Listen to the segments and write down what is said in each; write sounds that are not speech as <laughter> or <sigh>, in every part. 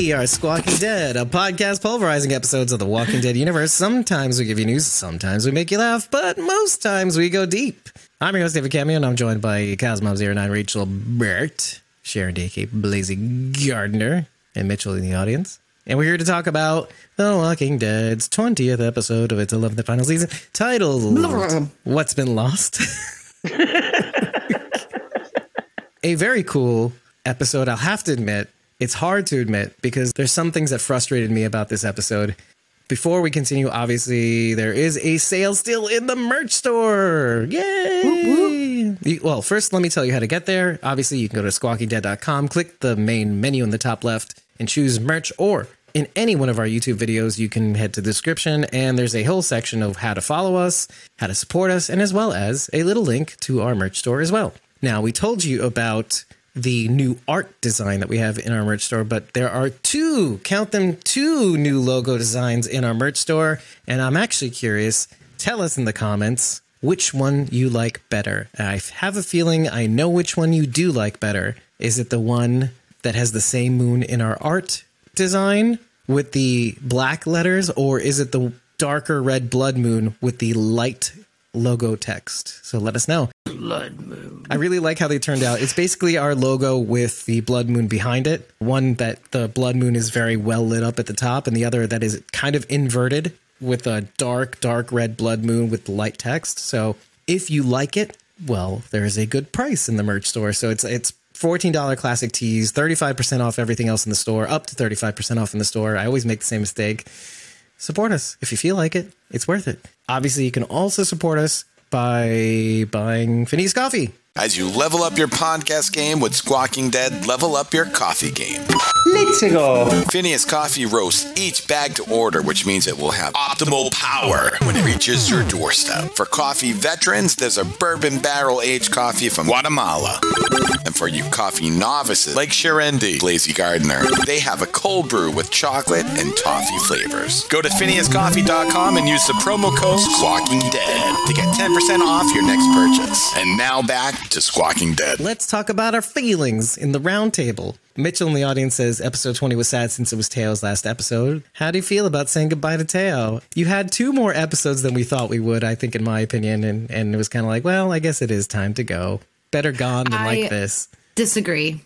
We are Squawking Dead, a podcast pulverizing episodes of the Walking Dead universe. Sometimes we give you news, sometimes we make you laugh, but most times we go deep. I'm your host, David Cameo, and I'm joined by Cosmo09 Rachel Burt, Sharon DK, Blazy Gardner, and Mitchell in the audience. And we're here to talk about The Walking Dead's 20th episode of its 11th final season, titled <laughs> What's Been Lost. <laughs> a very cool episode, I'll have to admit. It's hard to admit because there's some things that frustrated me about this episode. Before we continue, obviously, there is a sale still in the merch store. Yay! You- Well, first, let me tell you how to get there. Obviously, you can go to squawkingdead.com, click the main menu in the top left, and choose merch. Or in any one of our YouTube videos, you can head to the description, and there's a whole section of how to follow us, how to support us, and as well as a little link to our merch store as well. Now, we told you about the new art design that we have in our merch store, but there are two, count them, two new logo designs in our merch store. And I'm actually curious, tell us in the comments which one you like better. I have a feeling I know which one you do like better. Is it the one that has the same moon in our art design with the black letters, or is it the darker red blood moon with the light logo text? So let us know. Blood moon. I really like how they turned out. It's basically our logo with the blood moon behind it. One that the blood moon is very well lit up at the top, and the other that is kind of inverted with a dark, dark red blood moon with light text. So if you like it, well, there is a good price in the merch store. So it's it's $14 classic tees, 35% off everything else in the store, up to 35% off in the store. I always make the same mistake support us if you feel like it. It's worth it. Obviously, you can also support us by buying Phineas Coffee. As you level up your podcast game with Squawking Dead, level up your coffee game. Let's go. Phineas Coffee roasts each bag to order, which means it will have optimal power when it reaches your doorstep. For coffee veterans, there's a bourbon barrel aged coffee from Guatemala. And for you coffee novices, like Sharendi, Blazy Gardner, they have a cold brew with chocolate and toffee flavors. Go to phineascoffee.com and use the promo code Squawking Dead to get 10% off your next purchase. And now back to Squawking Dead. Let's talk about our feelings in the roundtable. Mitchell in the audience says episode 20 was sad since it was Teo's last episode. How do you feel about saying goodbye to Teo? You had two more episodes than we thought we would, I think, in my opinion. And, and it was kind of like, well, I guess it is time to go. Better gone than I- like this. Disagree.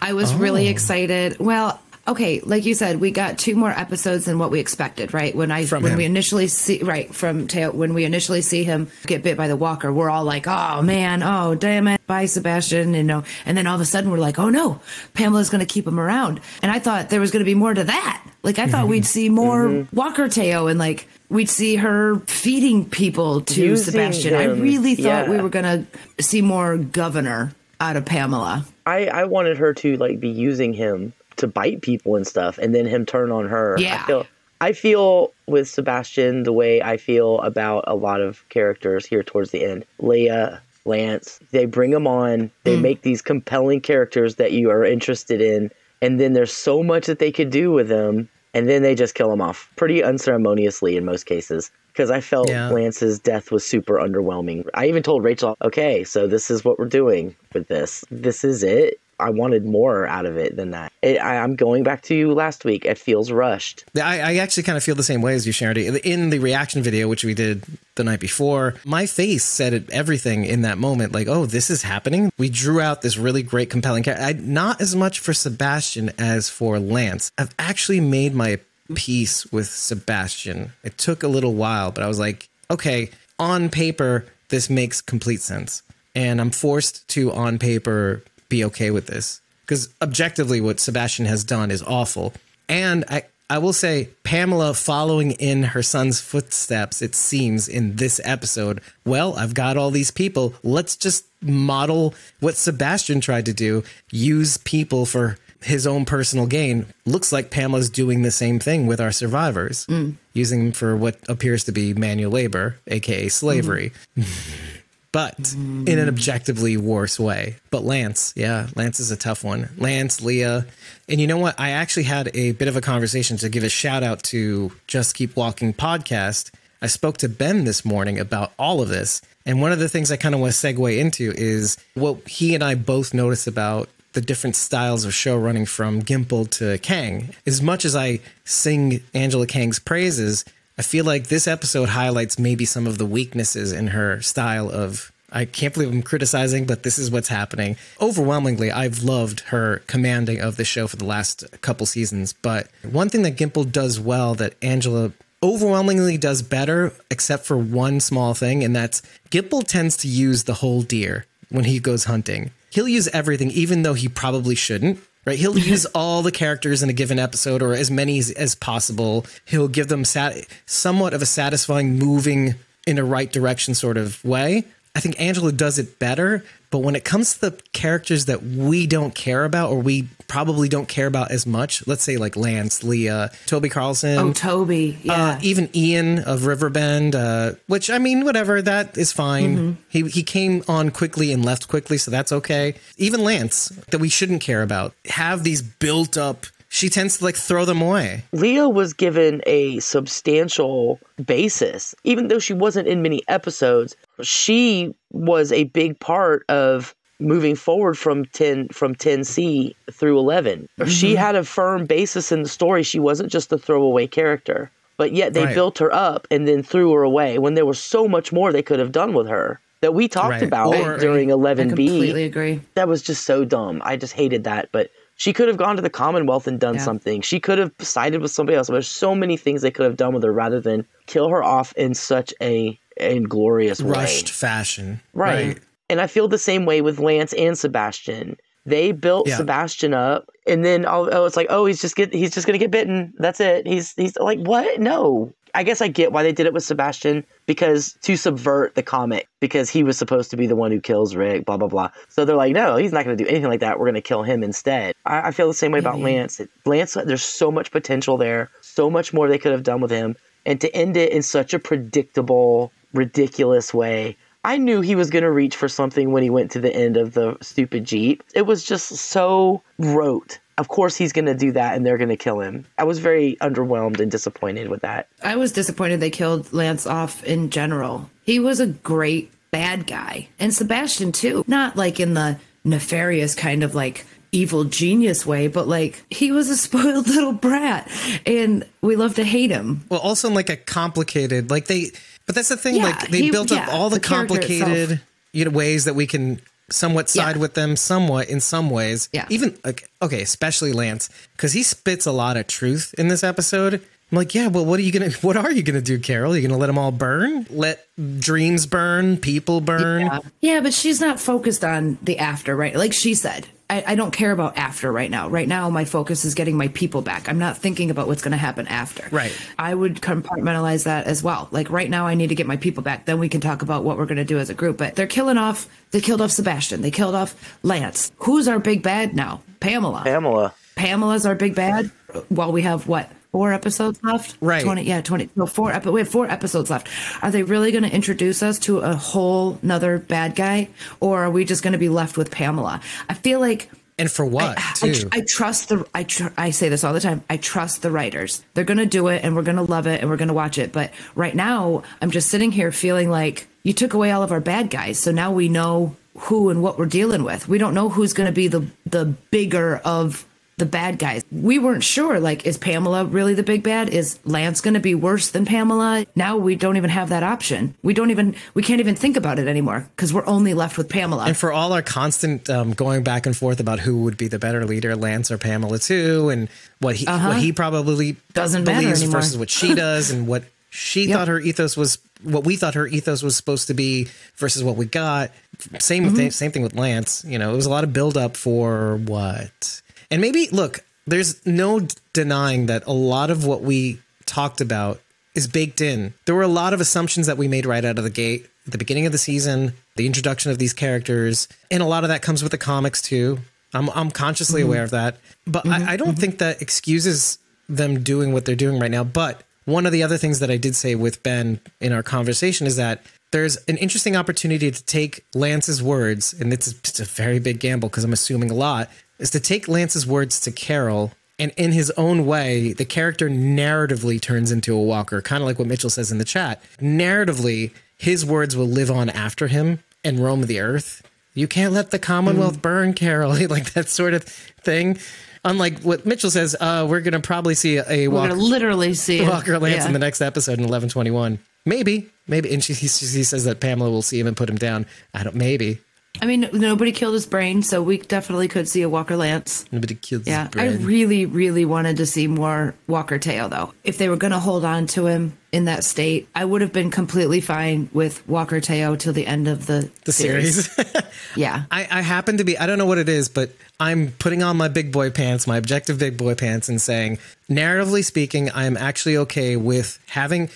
I was really Oh. excited. Well, okay, like you said, we got two more episodes than what we expected, right? When I From when him. we initially see right from Teo, when we initially see him get bit by the walker, we're all like, "Oh man, oh damn it, bye Sebastian," you know. And then all of a sudden we're like, "Oh no, Pamela's going to keep him around." And I thought there was going to be more to that. Like I thought mm-hmm. we'd see more mm-hmm. Walker Teo and like we'd see her feeding people to Using Sebastian. I really thought we were going to see more governor out of Pamela. I, I wanted her to like be using him to bite people and stuff, and then him turn on her. Yeah. I feel, I feel with Sebastian the way I feel about a lot of characters here towards the end. Leah, Lance, they bring them on. They mm. make these compelling characters that you are interested in, and then there's so much that they could do with them, and then they just kill them off pretty unceremoniously in most cases. Because I felt Yeah. Lance's death was super underwhelming. I even told Rachel, okay, so this is what we're doing with this. This is it. I wanted more out of it than that. It, I, I'm going back to you last week. It feels rushed. I, I actually kind of feel the same way as you, Charity. In the reaction video, which we did the night before, my face said everything in that moment. Like, oh, this is happening. We drew out this really great, compelling character. Not as much for Sebastian as for Lance. I've actually made my peace with Sebastian. It took a little while, but I was like, okay, on paper, this makes complete sense. And I'm forced to, on paper, be okay with this. Because objectively, what Sebastian has done is awful. And I, I will say, Pamela following in her son's footsteps, it seems, in this episode. Well, I've got all these people. Let's just model what Sebastian tried to do use people for his own personal gain. Looks like Pamela's doing the same thing with our survivors, mm. using them for what appears to be manual labor, aka slavery. Mm-hmm. <laughs> but in an objectively worse way. But Lance, yeah, Lance is a tough one. Lance, Leah, and you know what? I actually had a bit of a conversation to give a shout out to Just Keep Walking podcast. I spoke to Ben this morning about all of this, And one of the things I kind of want to segue into is what he and I both noticed about the different styles of show running from Gimple to Kang. As much as I sing Angela Kang's praises, I feel like this episode highlights maybe some of the weaknesses in her style of. I can't believe I'm criticizing, but this is what's happening. Overwhelmingly, I've loved her commanding of the show for the last couple seasons. But one thing that Gimple does well that Angela overwhelmingly does better, except for one small thing, and that's Gimple tends to use the whole deer when he goes hunting. He'll use everything, even though he probably shouldn't. Right, he'll use all the characters in a given episode, or as many as, as possible. He'll give them sat- somewhat of a satisfying, moving in a right direction sort of way. I think Angela does it better, but when it comes to the characters that we don't care about, or we probably don't care about as much, let's say like Lance, Leah, Toby Carlson, Oh, Toby. Yeah. uh, even Ian of Riverbend, uh, which I mean, whatever, that is fine. Mm-hmm. He he came on quickly and left quickly, so that's okay. Even Lance, that we shouldn't care about, have these built up. She tends to like throw them away. Leo was given a substantial basis, even though she wasn't in many episodes. She was a big part of moving forward from 10 from 10C through 11. Mm-hmm. She had a firm basis in the story. She wasn't just a throwaway character. But yet they Right. built her up and then threw her away when there was so much more they could have done with her that we talked Right. about Or- during 11B completely agree. that was just so dumb. I just hated that. But she could have gone to the Commonwealth and done Yeah. something. She could have sided with somebody else. There's so many things they could have done with her rather than kill her off in such a inglorious way. Rushed fashion. Right. And I feel the same way with Lance and Sebastian. They built Yeah. Sebastian up, and then oh, oh, it's like, oh, he's just get he's just gonna get bitten. That's it. He's he's like, what? No. I guess I get why they did it with Sebastian because to subvert the comic because he was supposed to be the one who kills Rick. Blah blah blah. So they're like, no, he's not gonna do anything like that. We're gonna kill him instead. I, I feel the same way about mm-hmm. Lance. Lance, there's so much potential there. So much more they could have done with him, and to end it in such a predictable, ridiculous way. I knew he was going to reach for something when he went to the end of the stupid Jeep. It was just so rote. Of course, he's going to do that and they're going to kill him. I was very underwhelmed and disappointed with that. I was disappointed they killed Lance off in general. He was a great bad guy. And Sebastian, too. Not like in the nefarious kind of like evil genius way, but like he was a <laughs> spoiled little brat. And we love to hate him. Well, also in like a complicated, like they, but that's the thing. Yeah, like they he- built up all the, the complicated, you know, ways that we can somewhat side Yeah. with them, somewhat in some ways. Yeah. Even like okay, especially Lance, because he spits a lot of truth in this episode. I'm like, yeah, well, what are you gonna, <laughs> what are you gonna do, Carol? Are you gonna let them all burn? Let dreams burn, people burn? Yeah. Yeah, but she's not focused on the after, right? Like she said, I, I don't care about after right now. Right now, my focus is getting my people back. I'm not thinking about what's going to happen after. Right. I would compartmentalize that as well. Like right now, I need to get my people back. Then we can talk about what we're going to do as a group. But they're killing off. They killed off Sebastian. They killed off Lance. Who's our big bad now? Pamela. Pamela. Pamela's our big bad. Well, we have what four episodes left? Right. Twenty. Yeah, twenty. No, four. Epi- we have four episodes left. Are they really going to introduce us to a whole nother bad guy, or are we just going to be left with Pamela? I feel like. And for what I? I, I trust the I tr- I say this all the time. I trust the writers. They're going to do it and we're going to love it and we're going to watch it. But right now, I'm just sitting here feeling like you took away all of our bad guys. So now we know who and what we're dealing with. We don't know who's going to be the the bigger of the bad guys. We weren't sure like is Pamela really the big bad? Is Lance going to be worse than Pamela? Now we don't even have that option. We don't even we can't even think about it anymore cuz we're only left with Pamela. and for all our constant um, going back and forth about who would be the better leader, Lance or Pamela too, and what he what he probably Uh-huh. Doesn't believes versus what she <laughs> does, and what she Yep. thought her ethos was, what we thought her ethos was supposed to be versus what we got. Same Mm-hmm. same thing with Lance. You know, it was a lot of build up for what, and maybe look. There's no denying that a lot of what we talked about is baked in. There were a lot of assumptions that we made right out of the gate at the beginning of the season, the introduction of these characters, and a lot of that comes with the comics too. I'm I'm consciously aware of that, but I, I don't think that excuses them doing what they're doing right now. But one of the other things that I did say with Ben in our conversation is that there's an interesting opportunity to take Lance's words, and it's, it's a very big gamble because I'm assuming a lot, is to take Lance's words to Carol, and in his own way, the character narratively turns into a walker, kind of like what Mitchell says in the chat. Narratively, his words will live on after him and roam the earth. You can't let the Commonwealth Mm. burn, Carol, <laughs> like that sort of thing. Unlike what Mitchell says, uh, we're going to probably see a We're Walker, literally see Walker Lance yeah. in the next episode in eleven twenty one. Maybe, maybe, and she he, he says that Pamela will see him and put him down. I don't. Maybe I mean, nobody killed his brain, so we definitely could see a Walker Lance. nobody kills. Yeah, I really, really wanted to see more Walker Teo though. If they were going to hold on to him in that state, I would have been completely fine with Walker Teo till the end of the the series. <laughs> Yeah, I, I happen to be, I don't know what it is, but I'm putting on my big boy pants, my objective big boy pants, and saying, narratively speaking, I am actually okay with having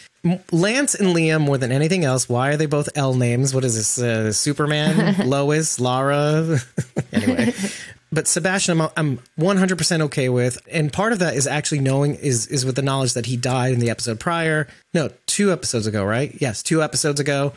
Lance and Liam more than anything else. Why are they both L names? What is this? Uh, Superman, <laughs> Lois, Lara? <laughs> anyway. <laughs> But Sebastian, I'm, I'm 100% okay with, and part of that is actually knowing is is with the knowledge that he died in the episode prior. No, two episodes ago, right? Yes, two episodes ago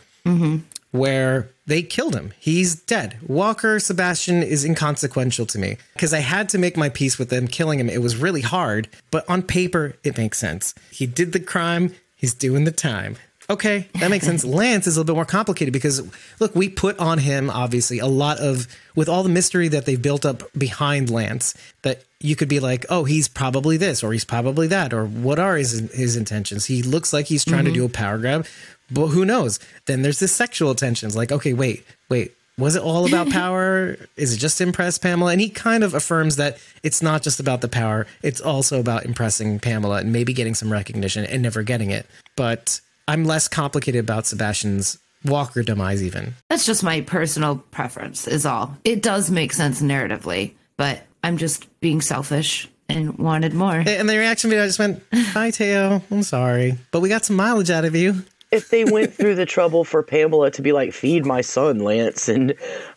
where they killed him. He's dead. Walker Sebastian is inconsequential to me because I had to make my peace with them killing him. It was really hard, but on paper, it makes sense. He did the crime, he's doing the time. Okay, that makes sense. <laughs> Lance is a little bit more complicated because look, we put on him obviously a lot of with all the mystery that they've built up behind Lance that you could be like, "Oh, he's probably this or he's probably that or what are his his intentions?" He looks like he's trying to mm-hmm. do a power grab, but who knows? Then there's the sexual tensions like, "Okay, wait, wait, was it all about <laughs> power? Is it just impress Pamela? And he kind of affirms that it's not just about the power, it's also about impressing Pamela and maybe getting some recognition and never getting it. But I'm less complicated about Sebastian's Walker demise, even. that's just my personal preference. Is all. It does make sense narratively, but I'm just being selfish and wanted more. And the reaction video, I just went, Hi, Teo, I'm sorry, but we got some mileage out of you. If they went through the trouble for Pamela to be like, feed my son, Lance, and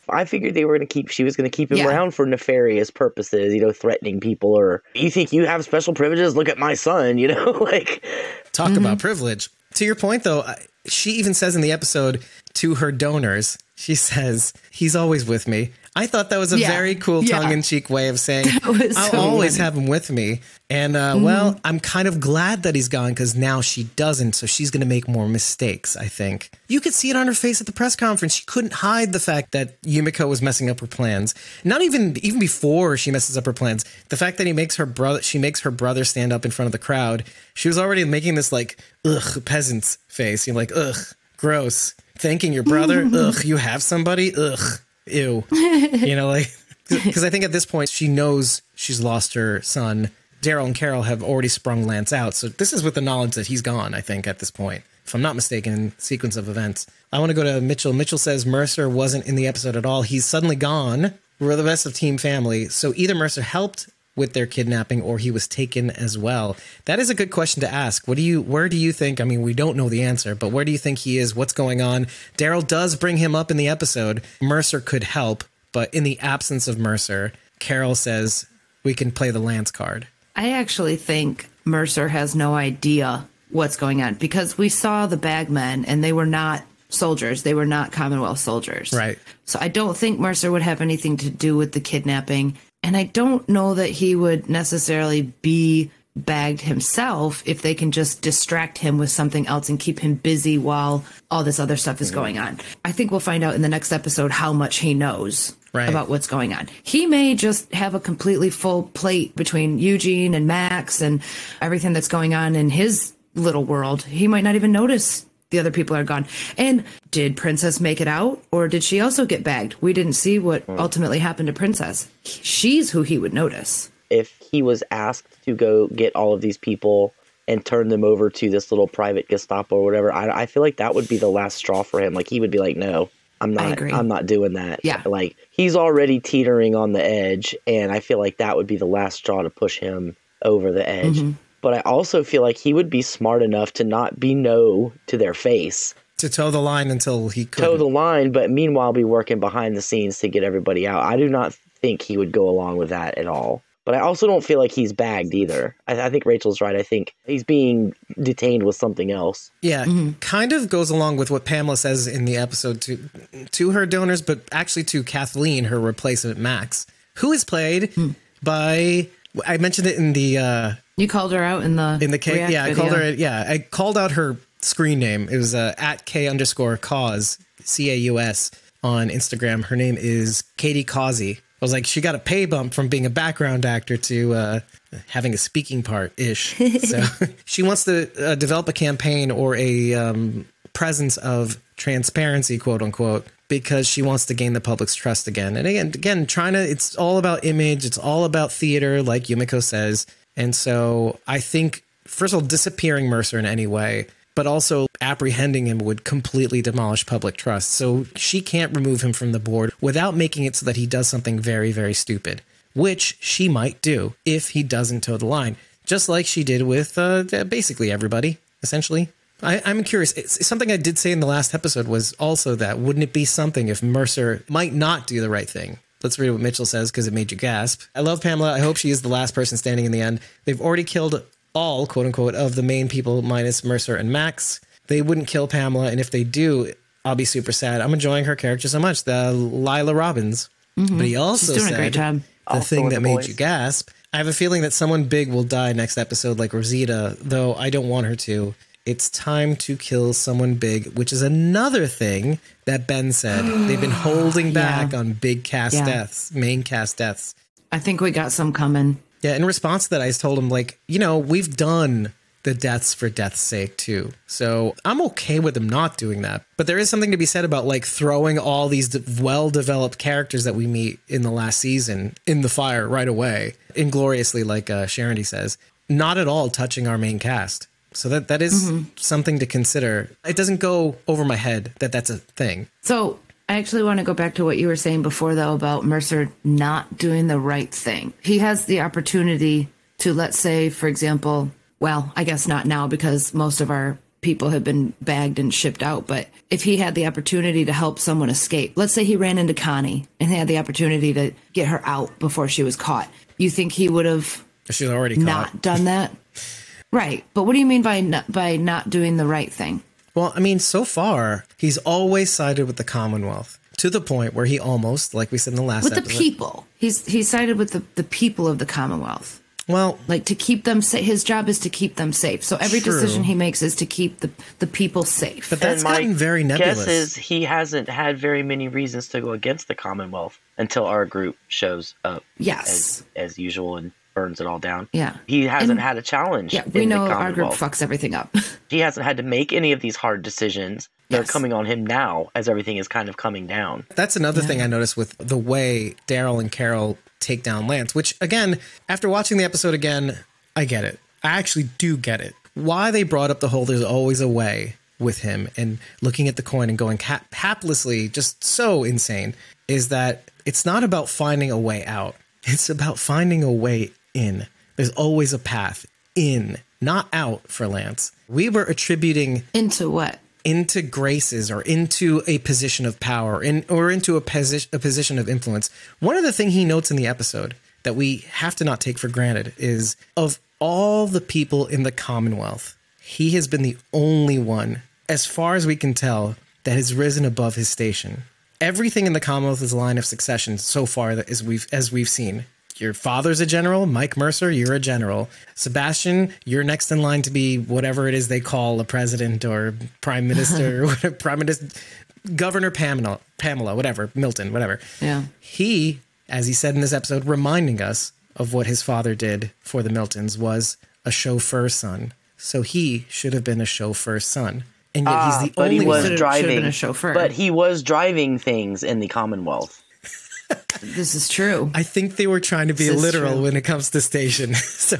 I figured they were going to keep, she was going to keep him Yeah. around for nefarious purposes, you know, threatening people, or you think you have special privileges? Look at my son, you know, <laughs> like, Talk about mm-hmm. privilege. To your point, though, I- she even says in the episode to her donors, she says, He's always with me. I thought that was a Yeah. very cool Yeah. tongue in cheek way of saying, <laughs> I'll so always funny. have him with me. And, uh, well, I'm kind of glad that he's gone because now she doesn't. So she's going to make more mistakes, I think. You could see it on her face at the press conference. She couldn't hide the fact that Yumiko was messing up her plans. Not even, even before she messes up her plans. The fact that he makes her brother, she makes her brother stand up in front of the crowd. She was already making this like, ugh, peasant's face. You're like, ugh, gross. Thanking your brother, ugh, you have somebody, ugh, ew. <laughs> You know, like, because I think at this point she knows she's lost her son. Daryl and Carol have already sprung Lance out. So this is with the knowledge that he's gone, I think, at this point. If I'm not mistaken, in sequence of events. I want to go to Mitchell. Mitchell says Mercer wasn't in the episode at all. He's suddenly gone. We're the rest of Team Family. So either Mercer helped with their kidnapping or he was taken as well. That is a good question to ask. What do you where do you think? I mean, we don't know the answer, but where do you think he is? What's going on? Daryl does bring him up in the episode. Mercer could help, but in the absence of Mercer, Carol says we can play the Lance card. I actually think Mercer has no idea what's going on because we saw the bagmen and they were not soldiers. They were not Commonwealth soldiers. Right. So I don't think Mercer would have anything to do with the kidnapping. And I don't know that he would necessarily be bagged himself if they can just distract him with something else and keep him busy while all this other stuff is mm-hmm. going on. I think we'll find out in the next episode how much he knows Right. about what's going on. He may just have a completely full plate between Eugene and Max and everything that's going on in his little world. He might not even notice the other people are gone. And did Princess make it out or did she also get bagged? We didn't see what ultimately happened to Princess. She's who he would notice. if he was asked to go get all of these people and turn them over to this little private Gestapo or whatever, I, I feel like that would be the last straw for him. Like he would be like, no, I'm not. I'm not doing that. Yeah. Like he's already teetering on the edge. And I feel like that would be the last straw to push him over the edge. Mm-hmm. But I also feel like he would be smart enough to not be no to their face, To toe the line until he could. toe the line, but meanwhile be working behind the scenes to get everybody out. I do not think he would go along with that at all. But I also don't feel like he's bagged either. I, I think Rachel's right. I think he's being detained with something else. Yeah, kind of goes along with what Pamela says in the episode to to her donors, but actually to Kathleen, her replacement Max, who is played by I mentioned it in the uh You called her out in the in the cake. React Yeah, I video. called her. Yeah, I called out her screen name. It was uh, at K underscore cause, C A U S on Instagram. Her name is Katie Causey. I was like, she got a pay bump from being a background actor to uh, having a speaking part ish. <laughs> so <laughs> she wants to uh, develop a campaign or a um, presence of transparency, quote unquote, because she wants to gain the public's trust again. And again, again, trying to, it's all about image, it's all about theater, like Yumiko says. And so I think, first of all, disappearing Mercer in any way, but also apprehending him would completely demolish public trust. So she can't remove him from the board without making it so that he does something very, very stupid, which she might do if he doesn't toe the line, just like she did with uh, basically everybody, essentially. I, am curious. It's, something I did say in the last episode was also that wouldn't it be something if Mercer might not do the right thing? Let's read what Mitchell says because it made you gasp. I love Pamela. I hope she is the last person standing in the end. They've already killed all, quote unquote, of the main people minus Mercer and Max. They wouldn't kill Pamela, and if they do, I'll be super sad. I'm enjoying her character so much. The Lila Robbins, mm-hmm. but he also She's doing said a great job. the Also thing that the made boys. you gasp. I have a feeling that someone big will die next episode, like Rosita, though I don't want her to. It's time to kill someone big, which is another thing that Ben said. <gasps> They've been holding back on big cast Yeah. deaths, main cast deaths. I think we got some coming. Yeah, in response to that, I told him, like, you know, we've done the deaths for death's sake too. So I'm okay with them not doing that. But there is something to be said about like throwing all these well developed characters that we meet in the last season in the fire right away, ingloriously, like uh, Sharon says, not at all touching our main cast. So that that is mm-hmm. something to consider. It doesn't go over my head that that's a thing. So I actually want to go back to what you were saying before, though, about Mercer not doing the right thing. He has the opportunity to, let's say, for example, well, I guess not now because most of our people have been bagged and shipped out. But if he had the opportunity to help someone escape, let's say he ran into Connie and he had the opportunity to get her out before she was caught, you think he would have She's already caught. not done that? <laughs> Right. But what do you mean by not, by not doing the right thing? Well, I mean, so far he's always sided with the Commonwealth to the point where he almost, like we said in the last With the people. He's he sided with the, the people of the Commonwealth. Well, like to keep them safe. His job is to keep them safe. So every True. decision he makes is to keep the the people safe. but that's and my gotten very nebulous. guess is he hasn't had very many reasons to go against the Commonwealth until our group shows up yes. as as usual and burns it all down. Yeah. He hasn't And- had a challenge. yeah, we in the know our group fucks everything up. <laughs> He hasn't had to make any of these hard decisions. They're Yes. coming on him now as everything is kind of coming down. That's another thing I noticed with the way Daryl and Carol take down Lance, which again, after watching the episode again, I get it. I actually do get it. Why they brought up the whole there's always a way with him and looking at the coin and going hap- haplessly, just so insane, is that it's not about finding a way out. It's about finding a way in. There's always a path in, not out for Lance. We were attributing Into what? into graces or into a position of power in, or into a, posi- a position of influence. One of the things he notes in the episode that we have to not take for granted is of all the people in the Commonwealth, he has been the only one, as far as we can tell, that has risen above his station. Everything in the Commonwealth is a line of succession so far that as we've as we've seen. Your father's a general, Mike Mercer, you're a general. Sebastian, you're next in line to be whatever it is they call a president or prime minister <laughs> or prime minister, Governor Pamela, Pamela, whatever, Milton, whatever. Yeah. He, as he said in this episode, reminding us of what his father did for the Miltons was a chauffeur son. So he should have been a chauffeur son. And yet he's the Ah, but only he was one. Should've- should've driving been a chauffeur. But he was driving things in the Commonwealth. <laughs> This is true. I think they were trying to be This literal true. when it comes to station. <laughs> so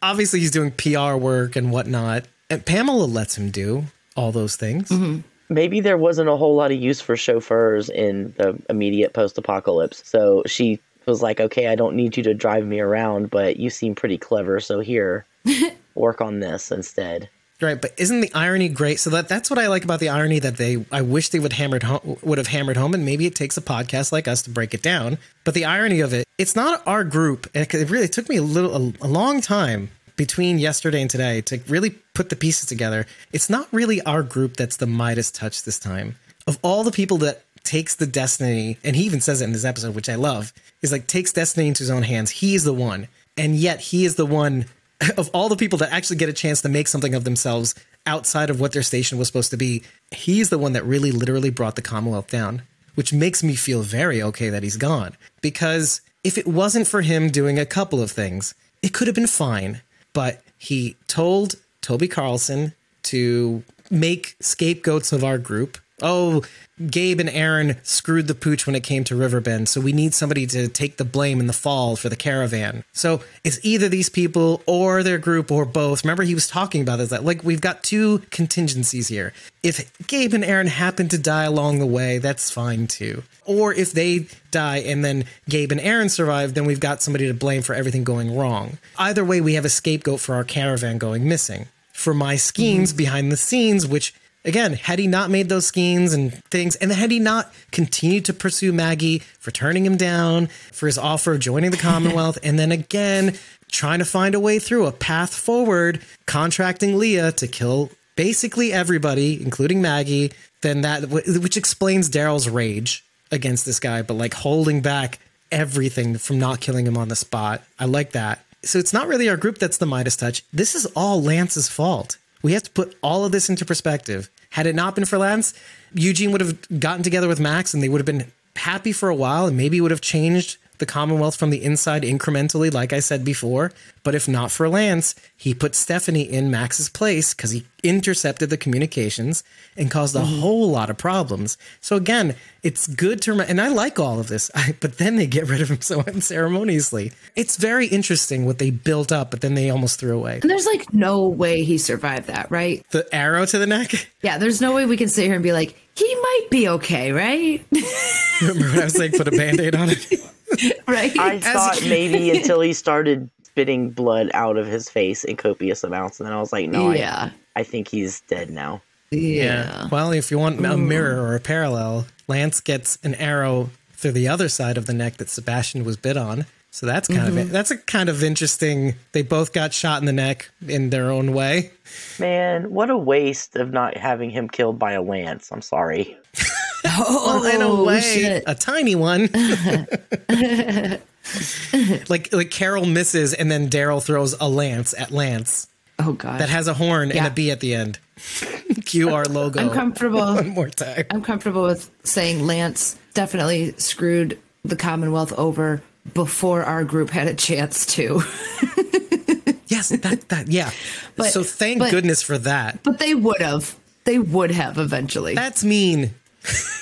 obviously he's doing PR work and whatnot. And Pamela lets him do all those things. Mm-hmm. Maybe there wasn't a whole lot of use for chauffeurs in the immediate post apocalypse. So she was like, okay, I don't need you to drive me around, but you seem pretty clever. So here, <laughs> work on this instead. Right, but isn't the irony great? So that that's what I like about the irony that they I wish they would hammered home, would have hammered home, and maybe it takes a podcast like us to break it down. But the irony of it, it's not our group. It really took me a little a, a long time between yesterday and today to really put the pieces together. It's not really our group that's the Midas touch this time. Of all the people that takes the destiny, and he even says it in this episode, which I love, is like takes destiny into his own hands. He's the one, and yet he is the one <laughs> of all the people that actually get a chance to make something of themselves outside of what their station was supposed to be. He's the one that really literally brought the Commonwealth down, which makes me feel very okay that he's gone. Because if it wasn't for him doing a couple of things, it could have been fine. But he told Toby Carlson to make scapegoats of our group. Oh, Gabe and Aaron screwed the pooch when it came to Riverbend, so we need somebody to take the blame in the fall for the caravan. So it's either these people or their group or both. Remember, he was talking about this that like we've got two contingencies here. If Gabe and Aaron happen to die along the way, that's fine too. Or if they die and then Gabe and Aaron survive, then we've got somebody to blame for everything going wrong. Either way, we have a scapegoat for our caravan going missing. For my schemes mm-hmm. behind the scenes, which again, had he not made those schemes and things, and had he not continued to pursue Maggie for turning him down, for his offer of joining the <laughs> Commonwealth, and then again, trying to find a way through, a path forward, contracting Leah to kill basically everybody, including Maggie, then that, which explains Daryl's rage against this guy, but like holding back everything from not killing him on the spot. I like that. So it's not really our group that's the Midas touch. This is all Lance's fault. We have to put all of this into perspective. Had it not been for Lance, Eugene would have gotten together with Max and they would have been happy for a while and maybe would have changed the Commonwealth from the inside incrementally, like I said before. But if not for Lance, he put Stephanie in Max's place because he intercepted the communications and caused a mm-hmm. whole lot of problems. So again, it's good to remember, and I like all of this, <laughs> but then they get rid of him <laughs> so unceremoniously. It's very interesting what they built up, but then they almost threw away. And there's like no way he survived that, right? The arrow to the neck. <laughs> Yeah, there's no way we can sit here and be like, he might be okay, right? Remember when I was saying put a band aid on it? <laughs> right? I thought maybe <laughs> until he started spitting blood out of his face in copious amounts, and then I was like, no, yeah. I, I think he's dead now. yeah. Well, if you want a mirror or a parallel, Lance gets an arrow through the other side of the neck that Sebastian was bit on. So that's kind of that's a kind of interesting. They both got shot in the neck in their own way. Man, what a waste of not having him killed by a lance. I'm sorry. <laughs> Oh, in a way, shit. a tiny one. <laughs> like like Carol misses, and then Daryl throws a lance at Lance Oh god. that has a horn and Yeah. a B at the end. QR logo. I'm comfortable. <laughs> one more time. I'm comfortable with saying Lance definitely screwed the Commonwealth over before our group had a chance to. <laughs> Yes, that that yeah. But- so thank but- goodness for that. But they would have. They would have eventually. That's mean. <laughs>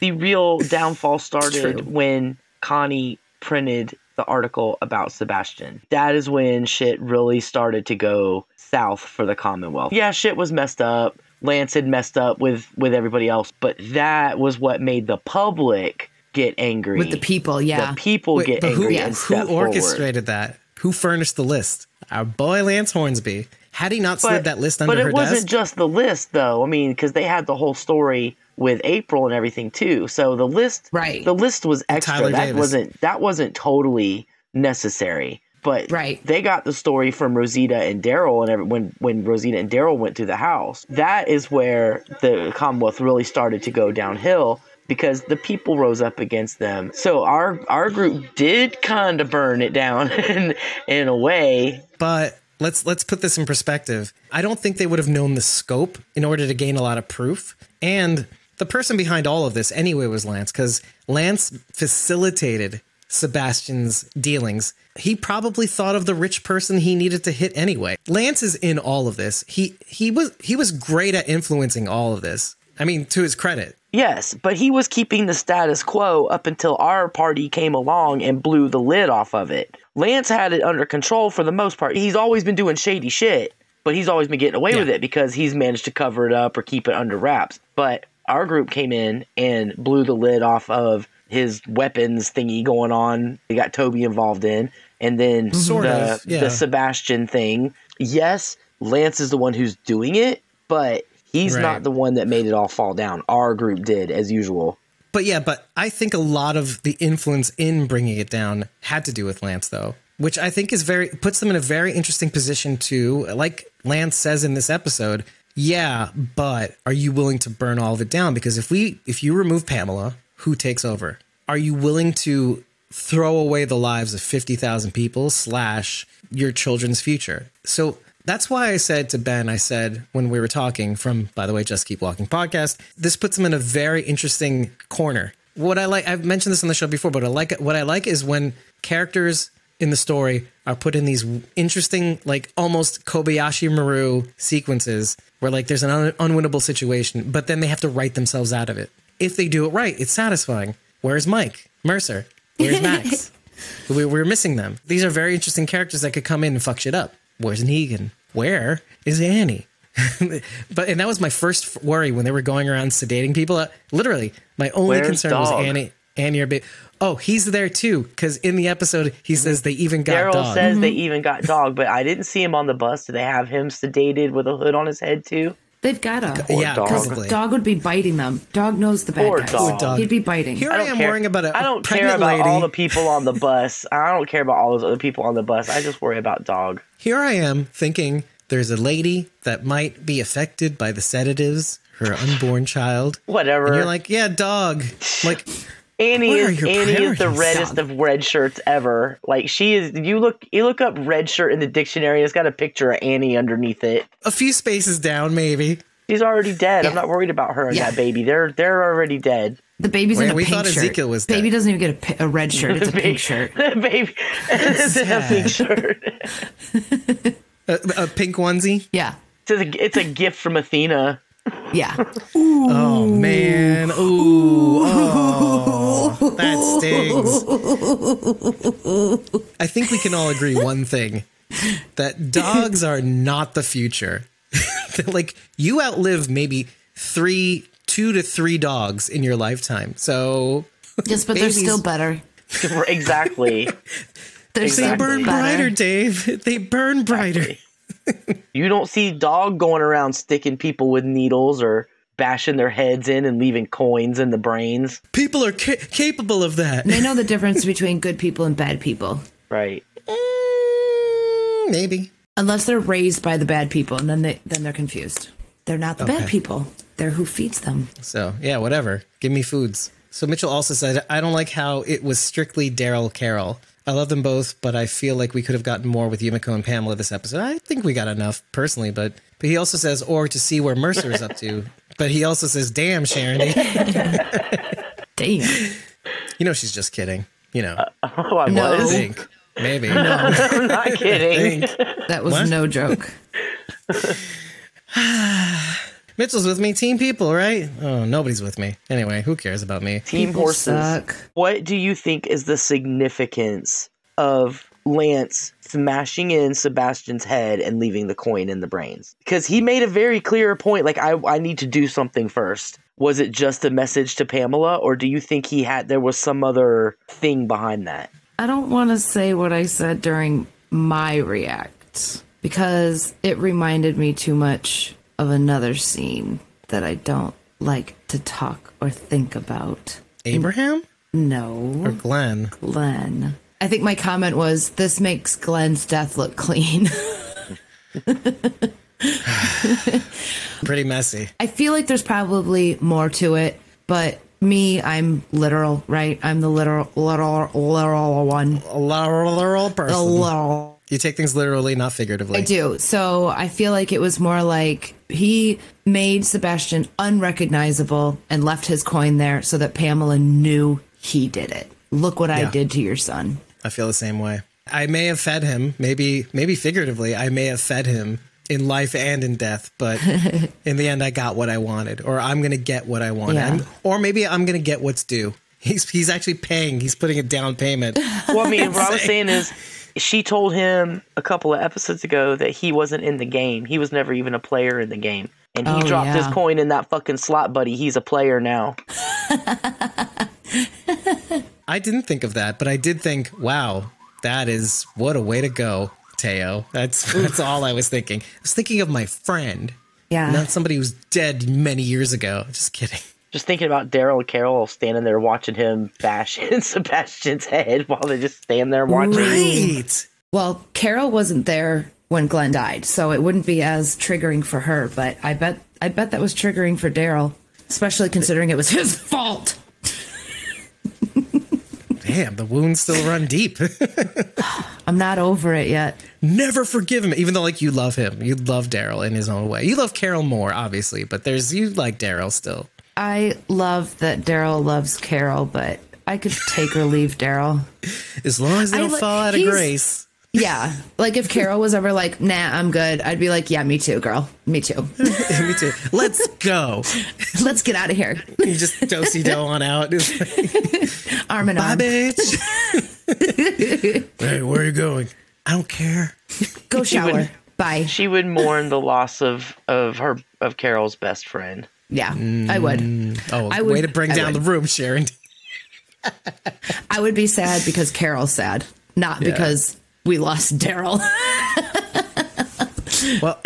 The real downfall started when Connie printed the article about Sebastian. That is when shit really started to go south for the Commonwealth. Yeah, shit was messed up. Lance had messed up with with everybody else, but that was what made the public get angry. with the people, yeah. The people Wait, get but who, angry Yes. and who step forward. orchestrated that? Who furnished the list? Our boy Lance Hornsby. Had he not slid that list under but it wasn't desk, just the list though i mean because they had the whole story with april and everything too so the list Right. the list was extra Tyler that Davis. wasn't that wasn't totally necessary but Right. they got the story from rosita and daryl and every, when when rosita and daryl went to the house that is where the commonwealth really started to go downhill because the people rose up against them so our our group did kind of burn it down <laughs> in in a way but let's let's put this in perspective. I don't think they would have known the scope in order to gain a lot of proof. And the person behind all of this anyway was Lance cuz Lance facilitated Sebastian's dealings. He probably thought of the rich person he needed to hit anyway. Lance is in all of this. He he was he was great at influencing all of this. I mean, to his credit. Yes, but he was keeping the status quo up until our party came along and blew the lid off of it. Lance had it under control for the most part. He's always been doing shady shit, but he's always been getting away with it because he's managed to cover it up or keep it under wraps. But our group came in and blew the lid off of his weapons thingy going on. They got Toby involved in. And then mm-hmm. Sort the, of, yeah. the Sebastian thing. Yes, Lance is the one who's doing it, but he's Right. not the one that made it all fall down. Our group did, as usual. But yeah, but I think a lot of the influence in bringing it down had to do with Lance, though, which I think is very puts them in a very interesting position to, like Lance says in this episode. Yeah, but are you willing to burn all of it down? Because if we, if you remove Pamela, who takes over? Are you willing to throw away the lives of fifty thousand people slash your children's future? So That's why I said to Ben, I said when we were talking from, by the way, Just Keep Walking podcast, this puts him in a very interesting corner. What I like, I've mentioned this on the show before, but I like what I like is when characters in the story are put in these interesting, like almost Kobayashi Maru sequences where like there's an un- unwinnable situation, but then they have to write themselves out of it. If they do it right, it's satisfying. Where's Mike Mercer? Where's <laughs> Max? we, we're missing them. These are very interesting characters that could come in and fuck shit up. Where's Negan? Where is Annie? <laughs> but and that was my first worry when they were going around sedating people. Uh, literally, my only Where's concern was Annie. Annie or baby. Oh, he's there too because in the episode he says they even got Daryl dog. says they mm-hmm. even got dog, but I didn't see him on the bus. Do they have him sedated with a hood on his head too? They've gotta. yeah, dog. Dog would be biting them. Dog knows the bad Poor guys. dog. Dog. He'd be biting. Here I, don't am care. worrying about a I don't pregnant care about lady. all the people on the bus. I don't care about all those other people on the bus. I just worry about dog. Here I am thinking there's a lady that might be affected by the sedatives, her unborn child. Whatever. And you're like, yeah, dog. Like, Annie What is Annie is the reddest dog? of red shirts ever. Like she is. You look you look up red shirt in the dictionary. It's got a picture of Annie underneath it. a few spaces down, maybe. She's already dead. I'm not worried about her and Yeah. that baby. They're they're already dead. the baby's Wait, in a we pink thought shirt. Ezekiel was dead. Baby doesn't even get a, a red shirt. It's a pink shirt. baby, it's a pink sad. shirt. A, a pink onesie. Yeah. It's a, it's a gift from Athena. Yeah. Oh man. Ooh. Oh, that stings. I think we can all agree one thing: that dogs are not the future. <laughs> like you outlive maybe three, two to three dogs in your lifetime. So Yes, but they're still better. exactly. <laughs> They're they still burn better. brighter, Dave. They burn brighter. You don't see dog going around sticking people with needles or bashing their heads in and leaving coins in the brains. People are ca- capable of that. They know the <laughs> difference between good people and bad people. Right. Mm, maybe. Unless they're raised by the bad people, and then they then they're confused. They're not the bad people. They're who feeds them. So yeah, whatever. Give me foods. So Mitchell also said, I don't like how it was strictly Daryl Carol. I love them both, but I feel like we could have gotten more with Yumiko and Pamela this episode. I think we got enough personally, but but he also says, or to see where Mercer is up to. <laughs> But he also says, "Damn, Sharon, <laughs> Damn. you know she's just kidding. You know, uh, <laughs> Oh, I No. I was. think maybe. No, I'm not kidding. That was What? no joke. Mitchell's with me. Team people, right? Oh, nobody's with me. Anyway, who cares about me? Team People horses. suck. What do you think is the significance of Lance smashing in Sebastian's head and leaving the coin in the brains? Because he made a very clear point like I I need to do something first. Was it just a message to Pamela or do you think he had there was some other thing behind that? I don't want to say what I said during my react because it reminded me too much of another scene that I don't like to talk or think about. Abraham No, or Glenn? Glenn. I think my comment was this makes Glenn's death look clean. <laughs> <sighs> Pretty messy. I feel like there's probably more to it, but me, I'm literal, right? I'm the literal, literal, literal one. A literal The person. literal. You take things literally, not figuratively. I do. So I feel like it was more like he made Sebastian unrecognizable and left his coin there so that Pamela knew he did it. Look what I did to your son. I feel the same way. I may have fed him, maybe maybe figuratively, I may have fed him in life and in death, but <laughs> in the end I got what I wanted or I'm going to get what I wanted. Yeah. Or maybe I'm going to get what's due. He's he's actually paying. He's putting a down payment. Well, I mean, <laughs> what I was saying is, she told him a couple of episodes ago that he wasn't in the game. He was never even a player in the game. And he Oh, dropped his coin in that fucking slot, buddy. He's a player now. I didn't think of that, but I did think, wow, that is what a way to go, Teo. That's <laughs> that's all I was thinking. I was thinking of my friend, Yeah. not somebody who's dead many years ago. Just kidding. Just thinking about Daryl and Carol standing there watching him bash <laughs> in Sebastian's head while they just stand there watching. Right. Well, Carol wasn't there when Glenn died, so it wouldn't be as triggering for her, but I bet I bet that was triggering for Daryl, especially considering it was his <laughs> fault. Damn, the wounds still run deep. I'm <sighs> I'm not over it yet. Never forgive him, even though like you love him. You love Daryl in his own way. You love Carol more, obviously, but there's you like Daryl still. I love that Daryl loves Carol, but I could take or leave Daryl. <laughs> As long as they don't li- fall out of grace. Yeah. Like if Carol was ever like, nah, I'm good, I'd be like, yeah, me too, girl. Me too. <laughs> Me too. Let's go. <laughs> Let's get out of here. You just dosey do on out. It's like, Arm in Bye, arm. bitch. hey, where are you going? I don't care. Go shower. Bye. She would mourn the loss of of her of Carol's best friend. Yeah, I mm. would. Oh, I way would- to bring I down would. the room, Sharon. I would be sad because Carol's sad, not because we lost Daryl. Well,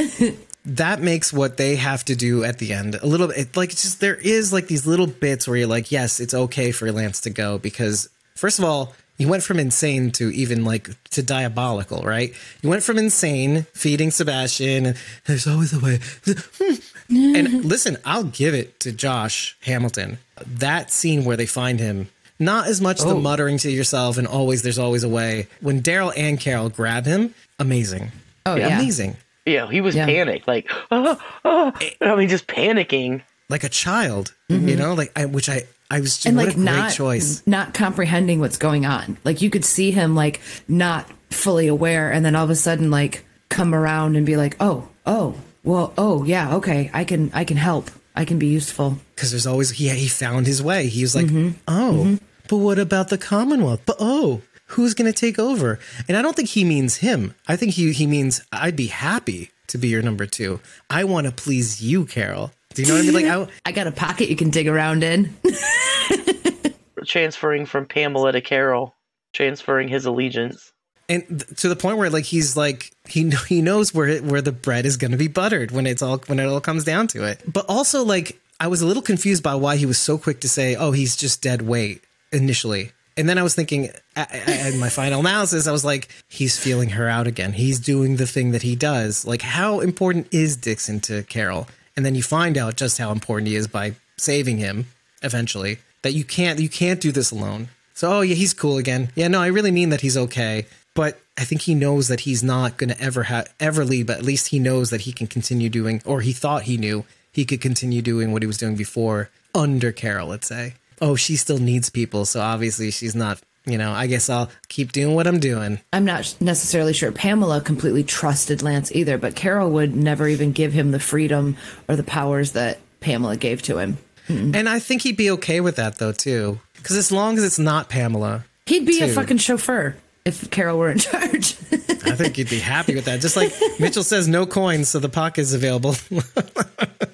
that makes what they have to do at the end a little bit like it's just there is like these little bits where you're like, yes, it's okay for Lance to go because first of all, he went from insane to even like to diabolical, right? You went from insane feeding Sebastian. And, There's always a way. <laughs> and listen, I'll give it to Josh Hamilton. That scene where they find him, not as much the muttering to yourself and always there's always a way. When Daryl and Carol grab him, amazing. Oh, yeah. Amazing. Yeah, he was Yeah. panicked, like, <laughs> ah, ah. I mean, just panicking. like a child, you know, like I, which I, I was just and like not choice. not comprehending what's going on. Like you could see him like not fully aware, and then all of a sudden like come around and be like, oh, oh, well, oh yeah, okay, I can I can help. I can be useful. Because there's always, he, he found his way. He was like, Mm-hmm. oh, but what about the Commonwealth? But oh, who's going to take over? And I don't think he means him. I think he, he means I'd be happy to be your number two. I want to please you, Carol. Do you know what I mean? Like, I, I got a pocket you can dig around in. <laughs> Transferring from Pamela to Carol, transferring his allegiance. and th- to the point where like he's like he kn- he knows where where the bread is going to be buttered when it's all when it all comes down to it. But also like I was a little confused by why he was so quick to say, "Oh, he's just dead weight" initially. And then I was thinking, a- a- in my final analysis, I was like, he's feeling her out again. He's doing the thing that he does. Like, how important is Dixon to Carol? And then you find out just how important he is by saving him eventually. That you can't you can't do this alone. So, oh yeah, he's cool again. Yeah, no, I really mean that he's okay. But I think he knows that he's not going to ever have ever leave. But at least he knows that he can continue doing, or he thought he knew he could continue doing what he was doing before under Carol. Let's say. Oh, she still needs people, so obviously she's not. You know, I guess I'll keep doing what I'm doing. I'm not necessarily sure Pamela completely trusted Lance either, but Carol would never even give him the freedom or the powers that Pamela gave to him. Hmm. And I think he'd be okay with that though too, because as long as it's not Pamela, He'd be a fucking chauffeur if Carol were in <laughs> charge. I think you'd be happy with that. Just like <laughs> Mitchell says, no coins, so the pocket's available.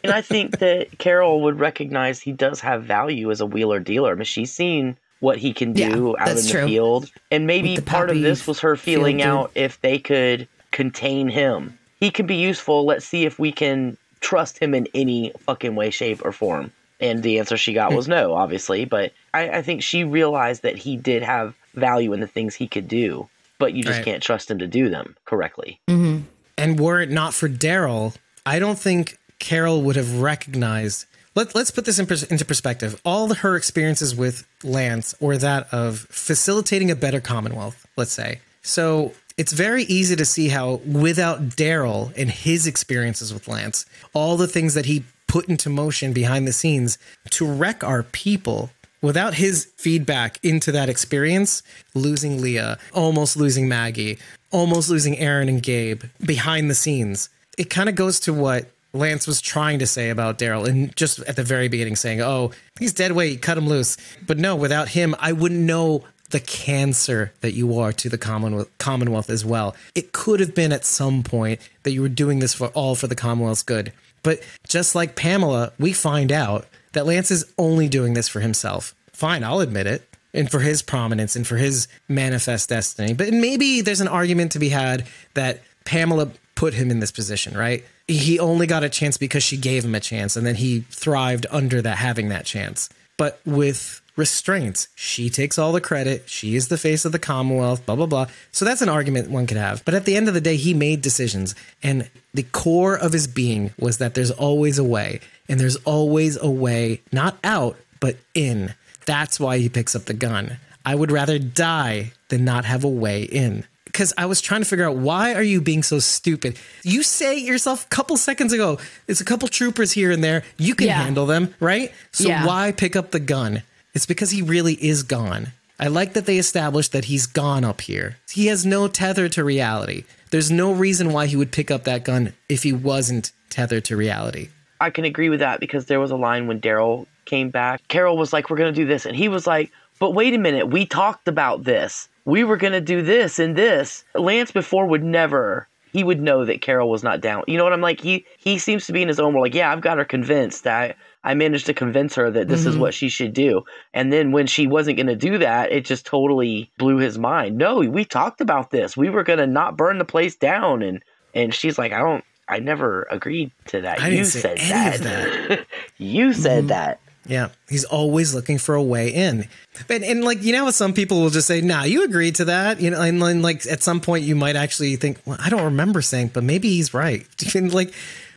And I think that Carol would recognize he does have value as a wheeler dealer. I mean, she's seen what he can do Yeah, out in the true. field. And maybe part of this was her feeling field out if they could contain him. He can be useful. Let's see if we can trust him in any fucking way, shape, or form. And the answer she got hmm. was no, obviously. But I, I think she realized that he did have value in the things he could do, but you just Right. can't trust him to do them correctly. Mm-hmm. and were it not for Daryl, I don't think Carol would have recognized. Let, let's put this in into perspective. All her experiences with Lance or that of facilitating a better Commonwealth, let's say. So it's very easy to see how, without Daryl and his experiences with Lance, all the things that he put into motion behind the scenes to wreck our people without his feedback into that experience, losing Leah, almost losing Maggie, almost losing Aaron and Gabe behind the scenes, it kind of goes to what Lance was trying to say about Daryl and just at the very beginning saying, oh, he's dead weight, cut him loose. But no, without him, I wouldn't know the cancer that you are to the Commonwealth, Commonwealth as well. It could have been at some point that you were doing this for all for the Commonwealth's good. But just like Pamela, we find out that Lance is only doing this for himself. Fine, I'll admit it. And for his prominence and for his manifest destiny. But maybe there's an argument to be had that Pamela put him in this position, right? He only got a chance because she gave him a chance and then he thrived under that having that chance. But with restraints, she takes all the credit. She is the face of the Commonwealth, blah, blah, blah. So that's an argument one could have. But at the end of the day, he made decisions. And the core of his being was that there's always a way. And there's always a way, not out, but in. That's why he picks up the gun. I would rather die than not have a way in. Because I was trying to figure out why are you being so stupid? You say yourself a couple seconds ago. There's a couple troopers here and there. You can Yeah. handle them, right? So Yeah. why pick up the gun? It's because he really is gone. I like that they established that he's gone up here. He has no tether to reality. There's no reason why he would pick up that gun if he wasn't tethered to reality. I can agree with that because there was a line when Daryl came back. Carol was like, "We're gonna do this," and he was like, "But wait a minute, we talked about this. We were gonna do this and this." Lance before would never. He would know that Carol was not down. You know what I'm like? He he seems to be in his own world. Like, yeah, I've got her convinced that I managed to convince her that this is what she should do. And then when she wasn't going to do that, it just totally blew his mind. No, we talked about this. We were going to not burn the place down. And and she's like, I don't. I never agreed to that. I <laughs> you said any that. of you said that. Yeah, he's always looking for a way in. But and like you know, some people will just say, "Nah, you agreed to that." You know, and then like at some point you might actually think, "Well, I don't remember saying," but maybe he's right. <laughs> And like,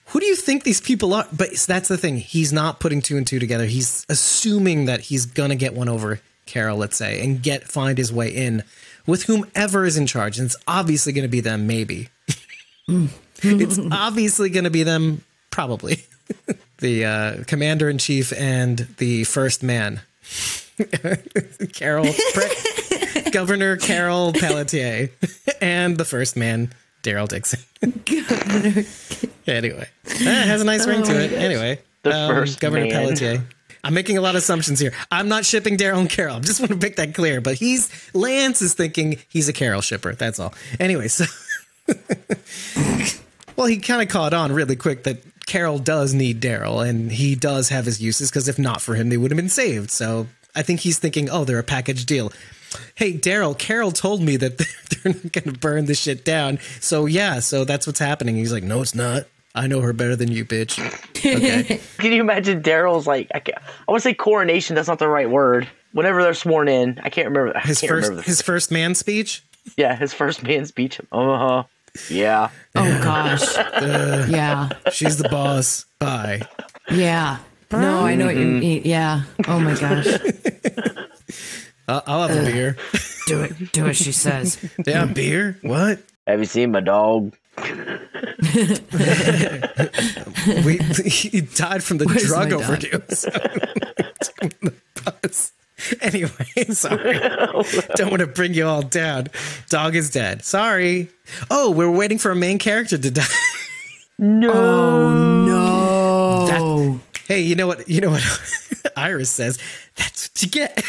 who do you think these people are? But that's the thing; he's not putting two and two together. He's assuming that he's gonna get one over Carol, let's say, and get find his way in with whomever is in charge. And it's obviously going to be them. Maybe <laughs> it's obviously going to be them. Probably. <laughs> the uh, commander in chief and the first man, <laughs> Carol, Pre- <laughs> Governor Carol Peletier, and the first man, Daryl Dixon. anyway, that has a nice ring to it. Anyway, The um, first Governor man. Peletier. I'm making a lot of assumptions here. I'm not shipping Daryl and Carol. I just want to make that clear. But he's Lance is thinking he's a Carol shipper. That's all. Anyway, so well, he kind of caught on really quick that Carol does need Daryl, and he does have his uses because if not for him, they would have been saved. So I think he's thinking, oh, they're a package deal. Hey, Daryl, Carol told me that <laughs> they're not going to burn this shit down. So yeah, so that's what's happening. He's like, no, it's not. I know her better than you, bitch. Okay. <laughs> Can you imagine Daryl's like I, can't, I want to say coronation. That's not the right word. Whenever they're sworn in, I can't remember. I His can't first remember his first man speech. yeah, his first man speech. Uh huh. Yeah. Oh gosh. <laughs> Uh, yeah. She's the boss. Bye. Yeah. No, I know what you mm-hmm. mean. Yeah. Oh my gosh. <laughs> I'll, I'll have a beer. Do it. Do as she says. Yeah, beer. What? Have you seen my dog? <laughs> We he died from the Where's drug my dog? overdose. The bus. <laughs> anyway, <laughs> sorry. Don't want to bring you all down. Dog is dead. Sorry. Oh, we're waiting for a main character to <laughs> die. No. Oh, no. Hey, you know what? You know what Iris says? That's what you get.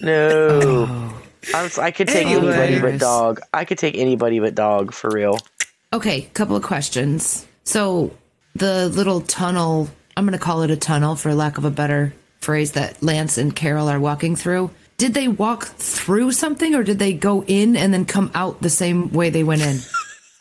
No. Oh. I'm, s- I could take Anyway. anybody but dog. I could take anybody but dog for real. Okay, couple of questions. So the little tunnel, I'm going to call it a tunnel for lack of a better phrase that Lance and Carol are walking through. Did they walk through something or did they go in and then come out the same way they went in?